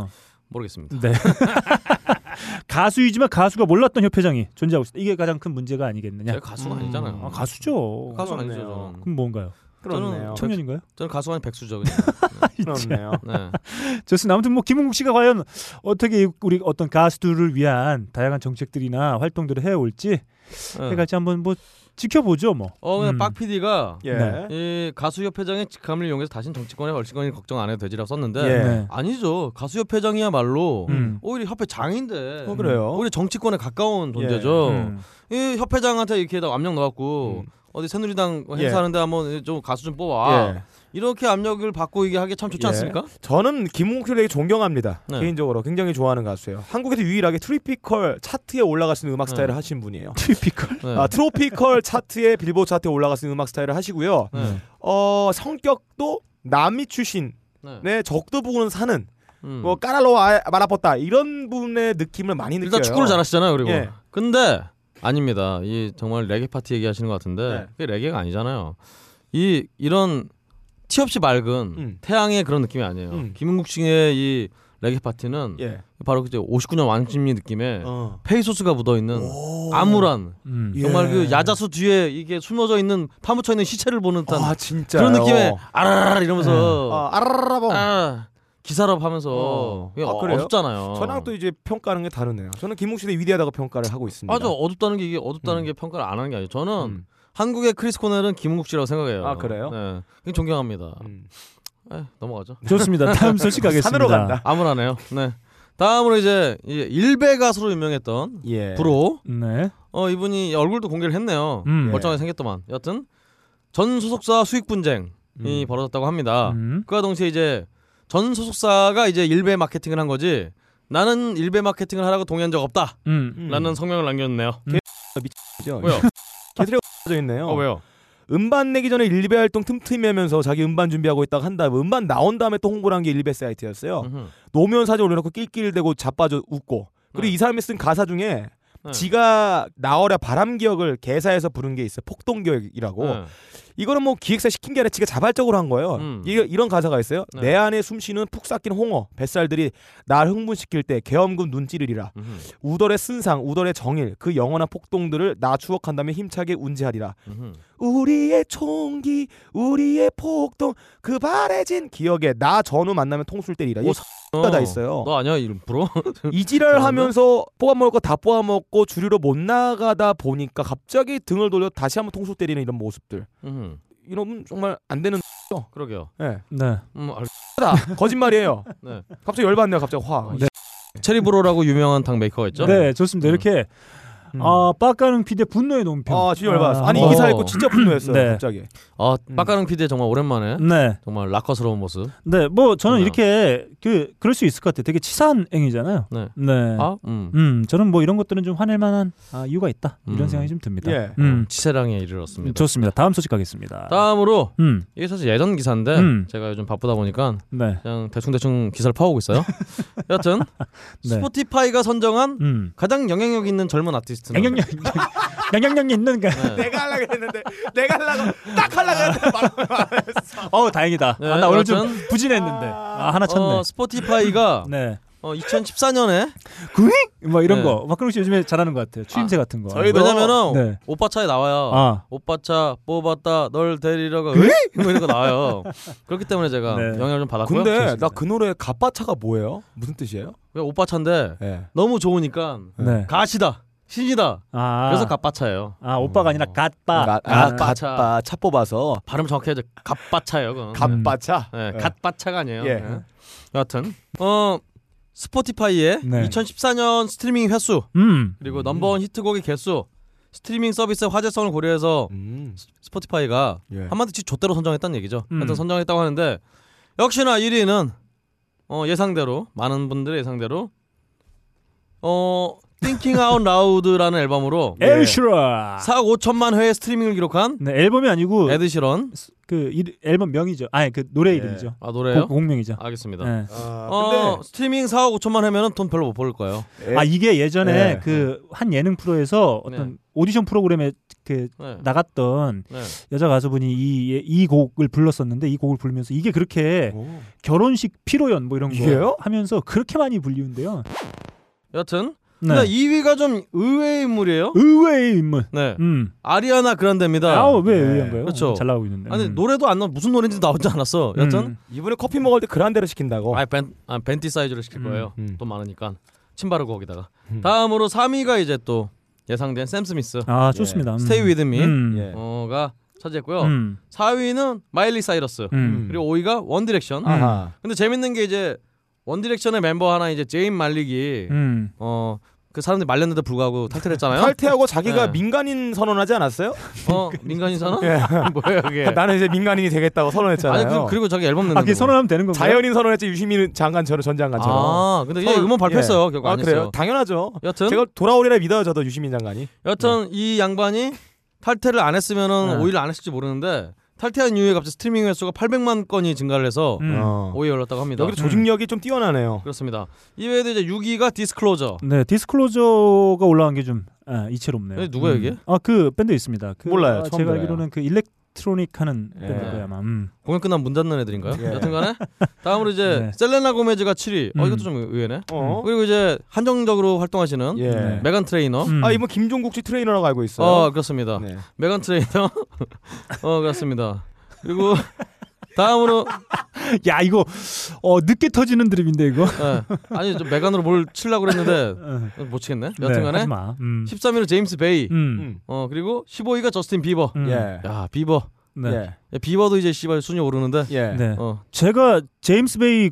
모르겠습니다. 네. 가수이지만 가수가 몰랐던 협회장이 존재하고 있다. 이게 가장 큰 문제가 아니겠느냐? 제가 가수가 음. 아니잖아요. 아, 가수죠. 가수 아니죠. 저는. 그럼 뭔가요? 그렇네요. 청년인가요? 저는 가수가 아닌 백수죠. 그냥. 그렇네요. 네. 좋습니다. 아무튼 뭐 김은국 씨가 과연 어떻게 우리 어떤 가수들을 위한 다양한 정책들이나 활동들을 해올지 네. 해갈지 한번 뭐 지켜보죠 뭐. 어 근데 음. 박 PD가 예. 네. 이 가수협회장의 직함을 이용해서 다신 정치권에 얼씬거리 걱정 안 해도 되지라고 썼는데 예. 네. 아니죠. 가수협회장이야말로 음. 오히려 협회 장인데 어, 그래요. 오히려 정치권에 가까운 존재죠. 음. 이 협회장한테 이렇게 다 압력 넣어갖고 음. 어디 새누리당 예. 행사하는데 한번 좀 가수 좀 뽑아. 예. 이렇게 압력을 받고 이게 하기 참 좋지 예. 않습니까? 저는 김흥국 씨를 되게 존경합니다. 네. 개인적으로 굉장히 좋아하는 가수예요. 한국에서 유일하게 tropical 차트에 올라갈 수 있는 음악 스타일을 하신 분이에요. tropical. 네. 아, tropical 차트에 빌보드 차트에 올라갈 수 있는 음악 스타일을 하시고요. 네. 어 성격도 남미 출신의 네. 적도 부근 사는 음. 뭐 까랄로 아- 말아뻗다 이런 부분의 느낌을 많이 느껴요. 일단 축구를 잘하시잖아요. 그리고 예. 근데 아닙니다. 이 정말 레게 파티 얘기하시는 것 같은데 네. 그게 레게가 아니잖아요. 이 이런 티 없이 맑은 음. 태양의 그런 느낌이 아니에요. 음. 김흥국 씨의 이 레게 파티는 예. 바로 그때 59년 왕십리 느낌의 어. 페이소스가 묻어 있는 암울한 음. 예. 정말 그 야자수 뒤에 이게 숨어져 있는 파묻혀 있는 시체를 보는 듯한 아 그런 느낌의 아라라 이러면서 아, 아라라봉. 아, 기사랍 하면서 어. 아, 그래요? 어둡잖아요. 저랑 또 이제 평가하는 게 다르네요. 저는 김웅 씨의 위대하다고 평가를 하고 있습니다. 아주 어둡다는 게 이게 어둡다는 음. 게 평가를 안 하는 게 아니에요. 저는 음. 한국의 크리스 코넬은 김은국 씨라고 생각해요. 아, 그래요? 네, 굉장히 존경합니다. 음. 에, 넘어가죠. 좋습니다. 다음 소식 가겠습니다. 산으로 간다. 암울하네요. 네. 다음으로 이제 이 일베 가수로 유명했던 예. 브로. 네. 어 이분이 얼굴도 공개를 했네요. 음. 멀쩡하게 생겼더만. 여튼 전 소속사 수익 분쟁이 음. 벌어졌다고 합니다. 음. 그와 동시에 이제 전 소속사가 이제 일베 마케팅을 한 거지. 나는 일베 마케팅을 하라고 동의한 적 없다. 음. 음. 라는 성명을 남겼네요. 그죠? 왜요? 개들이 져 있네요. 어 왜요? 음반 내기 전에 일베 활동 틈틈이 하면서 자기 음반 준비하고 있다가 한 다음에 음반 나온 다음에 또 홍보를 한 게 일베 사이트였어요. 음흠. 노무현 사진 올려놓고 낄낄대고 자빠져 웃고 그리고 네. 이 사람이 쓴 가사 중에 네. 지가 나어라 바람 기억을 개사해서 부른 게 있어요. 폭동 기억이라고. 네. 이거는 뭐 기획사 시킨 게 아니라 지가 자발적으로 한 거예요. 음. 이, 이런 가사가 있어요. 네. 내 안에 숨쉬는 푹 삭힌 홍어 뱃살들이 날 흥분시킬 때 계엄금 눈 찌르리라. 음흠. 우덜의 쓴상, 우덜의 정일, 그 영원한 폭동들을 나 추억한다면 힘차게 운지하리라. 음흠. 우리의 총기, 우리의 폭동, 그 바래진 기억에 나 전후 만나면 통술 때리라. 이 X가 다 있어요. 너 아니야 이름 브로? 이지랄 하면서 뽑아 먹을 거 다 뽑아 먹고 주류로 못 나가다 보니까 갑자기 등을 돌려 다시 한번 통수 때리는 이런 모습들. 음. 이러면 정말 안 되는 그러게요. 예. 네. 음, 알... 다 거짓말이에요. 네. 갑자기 열받네요. 갑자기 화. 네. 체리 브로라고 유명한 당 메이커가 있죠. 네, 좋습니다. 음. 이렇게 음. 아 빡가는 피디의 분노의 논평. 아 진짜 열받았어. 아니 어. 이 기사 읽고 진짜 분노했어요. 네. 갑자기. 아, 음. 빡가능 PD의 정말 오랜만에 네, 정말 락커스러운 모습. 네, 뭐 저는 그래요. 이렇게 그 그럴 수 있을 것 같아요. 되게 치사한 행위잖아요. 네. 네. 아, 음. 음, 저는 뭐 이런 것들은 좀 화낼 만한 아, 이유가 있다 이런 음. 생각이 좀 듭니다. 예. 음, 치세랑에 이르렀습니다. 좋습니다. 다음 소식 가겠습니다. 다음으로 음, 이게 사실 예전 기사인데 음. 제가 요즘 바쁘다 보니까 네, 그냥 대충 대충 기사를 파오고 있어요. 여튼 네. 스포티파이가 선정한 음, 가장 영향력 있는 젊은 아티스트 는 영향력 영향력이 있는가? 네. 내가 하려고 했는데 내가 하려고 딱 하려고 했는데 말 어, 다행이다. 네, 아, 나 오늘 좀 부진했는데. 아, 하나 쳤네. 어, 스포티파이가 네. 어, 2014년에 뭐 이런 네. 거. 박근홍 씨 요즘에 잘하는 것 같아요. 추임새 같은 거. 저희도- 왜냐면은 네. 오빠 차에 나와요. 아, 오빠 차 뽑았다 널 데리러가 뭐 이런 거 나와요. 그렇기 때문에 제가 네. 영향을 좀 받았고요. 근데 나 그 노래 갑바차가 뭐예요? 무슨 뜻이에요? 왜 오빠 차인데 예. 너무 좋으니까 네. 가시다 신이다. 아, 그래서 갑바차예요. 아 오빠가 아니라 갓빠. 가- 아, 아, 가차. 갓바 차 뽑아서 발음 정확해야죠. 갑바차예요. 그건. 갑바차. 네, 예. 갓바차가 아니에요. 예. 네. 여하튼 어 스포티파이의 네. 2014년 스트리밍 횟수 음. 그리고 넘버원 히트곡의 개수 스트리밍 서비스의 화제성을 고려해서 음. 스포티파이가 예. 한마디로 지 좆대로 선정했다는 얘기죠. 음. 하여튼 선정했다고 하는데 역시나 1위는 어, 예상대로 많은 분들의 예상대로 어 Thinking Out Loud라는 앨범으로 엘슈라. 4억 5천만 회의 스트리밍을 기록한 네, 앨범이 아니고 에드 시런 그 이, 앨범 명이죠. 아니 그 노래 예. 이름이죠. 아 노래요? 곡, 곡명이죠. 알겠습니다. 네. 아, 어 스트리밍 4억 5천만 회면은 돈 별로 못 벌 거예요. 근데 아 이게 예전에 네. 그한 예능 프로에서 어떤 네. 오디션 프로그램에 그 네. 나갔던 네. 여자 가수분이 이, 이 곡을 불렀었는데 이 곡을 부르면서 이게 그렇게 오. 결혼식 피로연 뭐 이런 거 이게요? 하면서 그렇게 많이 불리는데요. 여튼 네. 근데 2위가 좀 의외의 인물이에요. 의외의 인물. 네. 음. 아리아나 그란데입니다. 아왜 네. 의외인 거예요? 그렇죠. 잘 나오고 있는데. 아니 음. 노래도 안 나, 무슨 노래인지 나오지 않았어. 여튼 음. 이번에 커피 먹을 때 그란데로 시킨다고. 아, 벤, 아, 벤티 사이즈를 시킬 음, 거예요. 음. 돈 많으니까 침 바르고 거기다가. 음. 다음으로 3위가 이제 또 예상된 샘 스미스 아 좋습니다. 음. Stay With Me. 음. 예. 어가 차지했고요. 음. 4위는 마일리 사이러스. 음. 그리고 5위가 원 디렉션. 아하. 근데 재밌는 게 이제 원 디렉션의 멤버 하나 이제 제인 말릭이 음. 어 그 사람들이 말렸는데 불구하고 탈퇴를 했잖아요. 탈퇴하고 자기가 네. 민간인 선언하지 않았어요? 어 민간인 선언? 예. 뭐예요 그게? 나는 이제 민간인이 되겠다고 선언했잖아요. 아니 그, 그리고 자기 앨범 내는 아, 그게 선언하면 되는 건가요? 자연인 선언했지 유시민 장관처럼 전 장관처럼. 아 근데 이게 선언- 음원 발표했어요. 예. 결국 아안 그래요? 당연하죠. 여튼 제가 돌아오리라 믿어요 저도 유시민 장관이. 여튼 이 양반이 탈퇴를 안 했으면은 네. 오히려 안 했을지 모르는데 탈퇴한 이후에 갑자기 스트리밍 횟수가 800만 건이 증가를 해서 음. 어. 오히려 올랐다고 합니다. 여기도 조직력이 좀 뛰어나네요. 그렇습니다. 이외에도 이제 6위가 디스클로저. 네, 디스클로저가 올라간 게좀 아, 이채롭네요. 네, 누구예요, 이게? 아, 그 밴드 있습니다. 그, 몰라요. 아, 처음 제가 들어요. 알기로는 그 electronic 하는 예. 밴드고요, 아마. 음. 공연 끝나면 문 닫는 애들인가요? 예. 여튼간에 다음으로 이제 네. 셀레나 고메즈가 7위. 어 음. 이것도 좀 의외네. 어? 그리고 이제 한정적으로 활동하시는 예. 네. 메간 트레이너. 음. 아 이번 김종국 씨 트레이너라고 알고 있어요. 어 그렇습니다. 네. 메간 트레이너. 어 그렇습니다. 그리고 다음으로 야, 이거 어, 늦게 터지는 드립인데 이거. 예. 아니 좀 메간으로 뭘 치려고 그랬는데 어. 못 치겠네. 네, 여튼간에 마. 음. 13위로 제임스 베이. 음. 음. 어 그리고 15위가 저스틴 비버. 음. 예. 야 비버. 네. 예. 야, 비버도 이제 씨발 순위 오르는데. 예. 네. 어 제가 제임스 베이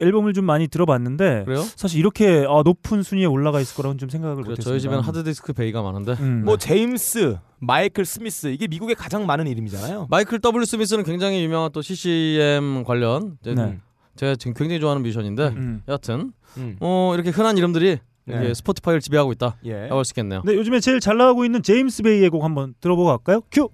앨범을 좀 많이 들어봤는데 그래요? 사실 이렇게 아, 높은 순위에 올라가 있을 거라고는 좀 생각을 그래, 못했습니다. 저희 집에는 하드디스크 bay가 많은데. 음. 뭐 제임스, 마이클 스미스 이게 미국에 가장 많은 이름이잖아요. 마이클 W 스미스는 굉장히 유명한 또 CCM 관련 네. 제가 지금 굉장히 좋아하는 뮤지션인데 음. 여하튼 음. 어 이렇게 흔한 이름들이 네. 이게 Spotify를 지배하고 있다. 예. 라고 할수 있겠네요. 네, 요즘에 제일 잘 나가고 있는 제임스 베이의 곡 한번 들어보고 갈까요? 큐.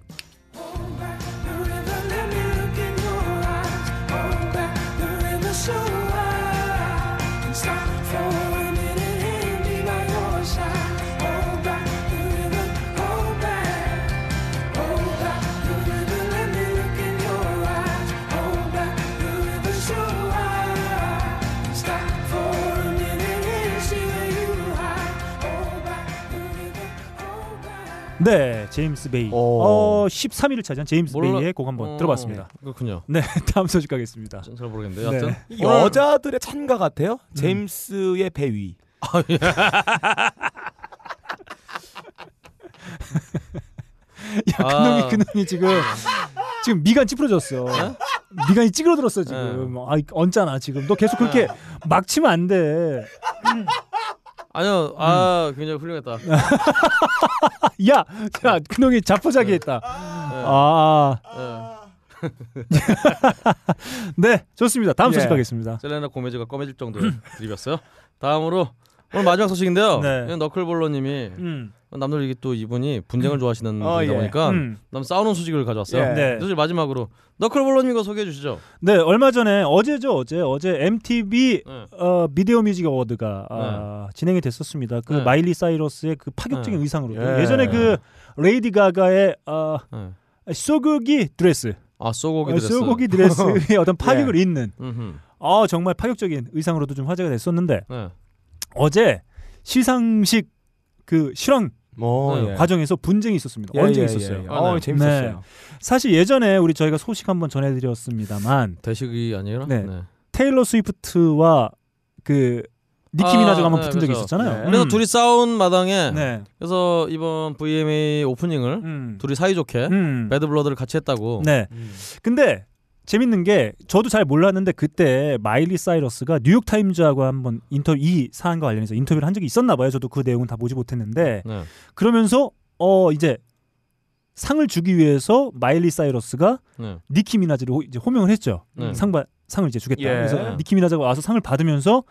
네, 제임스 베이. 오. 어, 13위를 차지한 제임스 몰라- 베이의 곡 한번 어, 들어봤습니다. 그렇군요. 네, 다음 소식 가겠습니다. 잘, 잘 모르겠는데 네. 여하튼 이 여자들의 찬가 같아요. 제임스의 배위. 아, 예. 야, 그놈이 그놈이 지금 지금 미간 찌푸러졌어. 미간이 찌그러들었어 지금. 아, 얹잖아 지금. 너 계속 그렇게 막 치면 안 돼. 아니요, 아 굉장히 훌륭했다. 야, 야, 그놈이 자포자기 했다. 아, 예. 네, 좋습니다. 다음 소식 예. 가겠습니다. 셀레나 고메즈가 꺼매질 정도의 드립이었어요. 다음으로 오늘 마지막 소식인데요. 네. 너클볼러님이 음, 남들 이게 또 이분이 분쟁을 좋아하시는 어, 분이다 예. 보니까 음. 남 싸우는 소식을 가져왔어요. 예. 네. 사실 마지막으로 너클볼러님 이거 소개해 주시죠. 네, 얼마 전에 어제죠, 어제 어제 MTV 네. 어, 비디오 뮤직 어워드가 아, 진행이 됐었습니다. 그 네. 마일리 사이러스의 그 파격적인 네. 의상으로 예. 예. 전에 그 레이디 가가의 어, 네. 소고기 드레스, 아 쏘고기 어, 드레스. 소고기 드레스의 어떤 파격을 잇는 음흠. 아 정말 파격적인 의상으로도 좀 화제가 됐었는데 네. 어제 시상식 그 실황 뭐 네. 예. 과정에서 분쟁이 있었습니다. 예, 언제 예, 있었어요? 예, 예. 아, 어, 네. 재밌었어요. 사실 예전에 우리 저희가 소식 한번 전해드렸습니다만 대식이 아니라. 네. 테일러 스위프트와 그 니키 아, 미나즈가 한번 네, 붙은 적이 그렇죠. 있었잖아요. 네. 그래서 음. 둘이 싸운 마당에 네. 그래서 이번 VMA 오프닝을 음. 둘이 사이좋게 음. Bad Blood를 같이 했다고. 네. 음. 근데 재밌는 게 저도 잘 몰랐는데 그때 마일리 사이러스가 뉴욕 타임즈하고 한번 인터뷰 이 사안과 관련해서 인터뷰를 한 적이 있었나 봐요. 저도 그 내용은 다 보지 못했는데 네. 그러면서 어 이제 상을 주기 위해서 마일리 사이러스가 네. 니키 미나즈를 호, 이제 호명을 했죠. 네. 상바 상을 이제 주겠다. 예. 그래서 니키 미나즈가 와서 상을 받으면서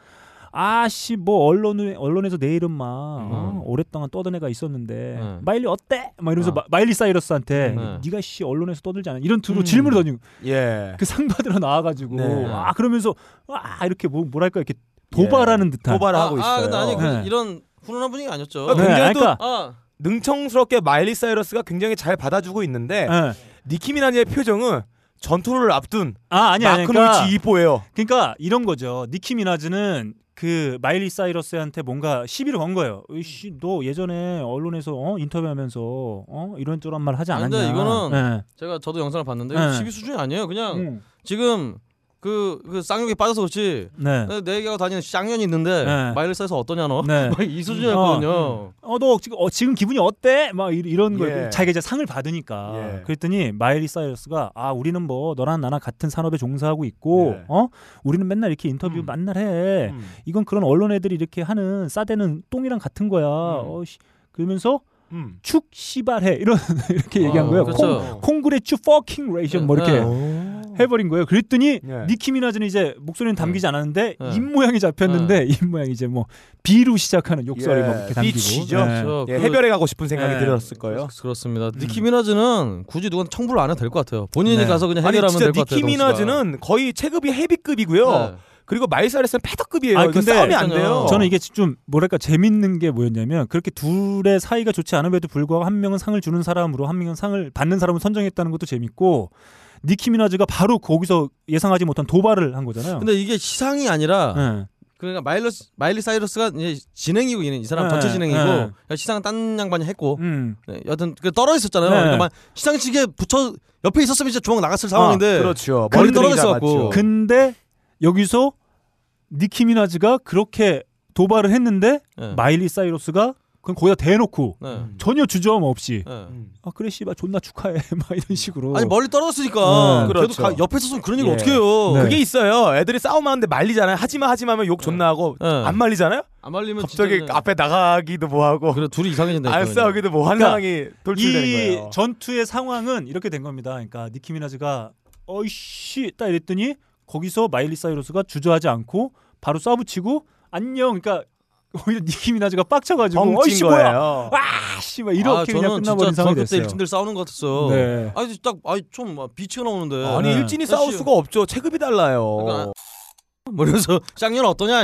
아씨 뭐 언론에 언론에서 내 이름 막 어, 오랫동안 떠든 애가 있었는데 네. 마일리 어때? 막 이러면서 아. 마, 마일리 사이러스한테 네. 네가 씨 언론에서 떠들지 않아 이런 투로 음. 질문을 던지고 예. 그 상 받으러 나와가지고 네. 아 그러면서 아 이렇게 뭐 뭐랄까 이렇게 도발하는 듯한 도발을 아, 하고 있어요. 아 근데 아니 그 네. 이런 훈훈한 분위기 아니었죠. 아, 네, 굉장히 또 그러니까 아, 능청스럽게 마일리 사이러스가 굉장히 잘 받아주고 있는데 예. 니키 미나즈의 표정은 전투를 앞둔 아 아니 아니 마크 그러니까, 이뽀예요. 그러니까 이런 거죠 니키 미나즈는 그 마일리 사이러스한테 뭔가 시비를 건 거예요. 이씨 너 예전에 언론에서 어? 인터뷰하면서 어? 이런 저런 말 하지 않았냐? 근데 이거는 예. 제가 저도 영상을 봤는데 네. 시비 수준이 아니에요. 그냥 음. 지금 그, 그 쌍욕에 빠져서 그렇지. 네. 내 얘기하고 다니는 쌍년이 있는데 네. 마일리사에서 어떠냐 너? 네. 막이 수준이었거든요. 어너 지금 어, 지금 기분이 어때? 막 이- 이런 걸 예. 자기가 이제 상을 받으니까 예. 그랬더니 마일리 사이러스가 아 우리는 뭐 너랑 나랑 같은 산업에 종사하고 있고 예. 어 우리는 맨날 이렇게 인터뷰 음. 만날 해 음. 이건 그런 언론 애들이 이렇게 하는 싸대는 똥이랑 같은 거야 어, 씨. 그러면서 음. 축 씨발해 이런 이렇게 얘기한 어, 거예요 그렇죠. con, congratu fucking lation 뭐 이렇게 오. 해버린 거예요. 그랬더니 예. 니키 미나즈는 이제 목소리는 담기지 않았는데 네. 입 모양이 잡혔는데 입 모양이 이제 뭐 B로 시작하는 욕설이 막 이렇게 담기고. 비치죠. 네. 그렇죠. 예, 그- 해별해 가고 싶은 생각이 네. 들었을 거예요. 그렇습니다. 니키 미나즈는 굳이 누구한테 청부를 안 해도 될 것 같아요. 본인이 네. 가서 그냥 해결하면 될 것 같아요. 니키 미나즈는 거의 체급이 헤비급이고요. 네. 그리고 마일리 사이러스는 페더급이에요. 아, 근데 싸움이 안 돼요. 저는 이게 좀 뭐랄까 재밌는 게 뭐였냐면 그렇게 둘의 사이가 좋지 않음에도 불구하고 한 명은 상을 주는 사람으로 한 명은 상을 받는 사람을 선정했다는 것도 재밌고 니키 미나즈가 바로 거기서 예상하지 못한 도발을 한 거잖아요. 근데 이게 시상이 아니라 네. 그러니까 마일러스, 마일리 사이러스가 이제 진행이고 이 사람 네, 전체 진행이고 네. 그러니까 시상은 딴 양반이 했고 음. 네, 여튼 그 떨어져 있었잖아요. 네. 그러니까 막 시상식에 붙여 옆에 있었으면 진짜 주먹 나갔을 상황인데 그렇죠. 멀리 머리 떨어져 떨어져 있어갖고. 갖고. 근데 여기서 니키 미나즈가 그렇게 도발을 했는데 네. 마일리 사이러스가 그건 거기다 대놓고 네. 전혀 주저함 없이 네. 음. 아 그래 씨발 존나 축하해 막 이런 식으로 아니 멀리 떨어졌으니까 네. 그래도 그렇죠. 가- 옆에 있었으면 그런 얘기 예. 어떻게 해요? 네. 그게 있어요. 애들이 싸움하는데 말리잖아요. 하지마 하지마 하면 욕 존나 하고 네. 안 말리잖아요. 안 말리면 갑자기 진짜 그냥- 앞에 나가기도 뭐 하고 그래 둘이 이상해진다. 안 싸우기도 뭐한 그러니까 상황이 돌출되는 이 거예요. 전투의 상황은 이렇게 된 겁니다. 그러니까 니키 미나즈가 어이씨 딱 이랬더니 거기서 마일리 사이러스가 주저하지 않고 바로 쏴붙이고 안녕. 그러니까 오히려 니키 미나즈가 빡쳐가지고 어이씨 뭐야 거예요. 아씨 막 이렇게 그냥 저는 끝나버린 진짜 상황이 됐어요. 일진들 싸우는 것 같았어. 네. 아니 딱 아니 좀 비치가 나오는데 아니 네. 일진이 싸울 수가 없죠. 체급이 달라요. 그러니까 뭐 쌍년 어떠냐?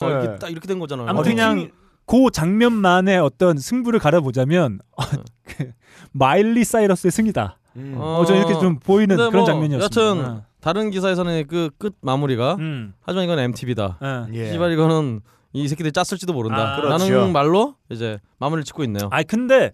어, 네. 이렇게 딱 이렇게 된 거잖아요. 아무튼 그냥 그 장면만의 어떤 승부를 가려보자면 그 마일리 사이러스의 승이다. 음. 어. 어, 저 이렇게 좀 보이는 그런 뭐 장면이었습니다. 여튼 다른 기사에서는 그 끝 마무리가 음. 하지만 이건 MTV다. 예. 예. 시발 이거는 이 새끼들이 짰을지도 모른다. 아, 그렇죠. 라는 말로 이제 마무리를 짓고 있네요. 아니 근데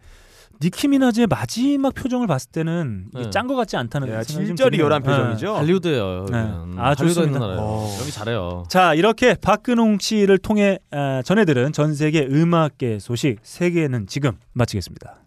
니키 미나즈의 마지막 표정을 봤을 때는 네. 짠것 같지 않다는 예, 생각이 좀 진짜. 리얼한 예. 표정이죠. 할리우드예요. 네. 아, 좋습니다. 어. 여기 잘해요. 자 이렇게 박근홍 씨를 통해 아, 전해들은 전 세계 음악계 소식 세계는 지금 마치겠습니다.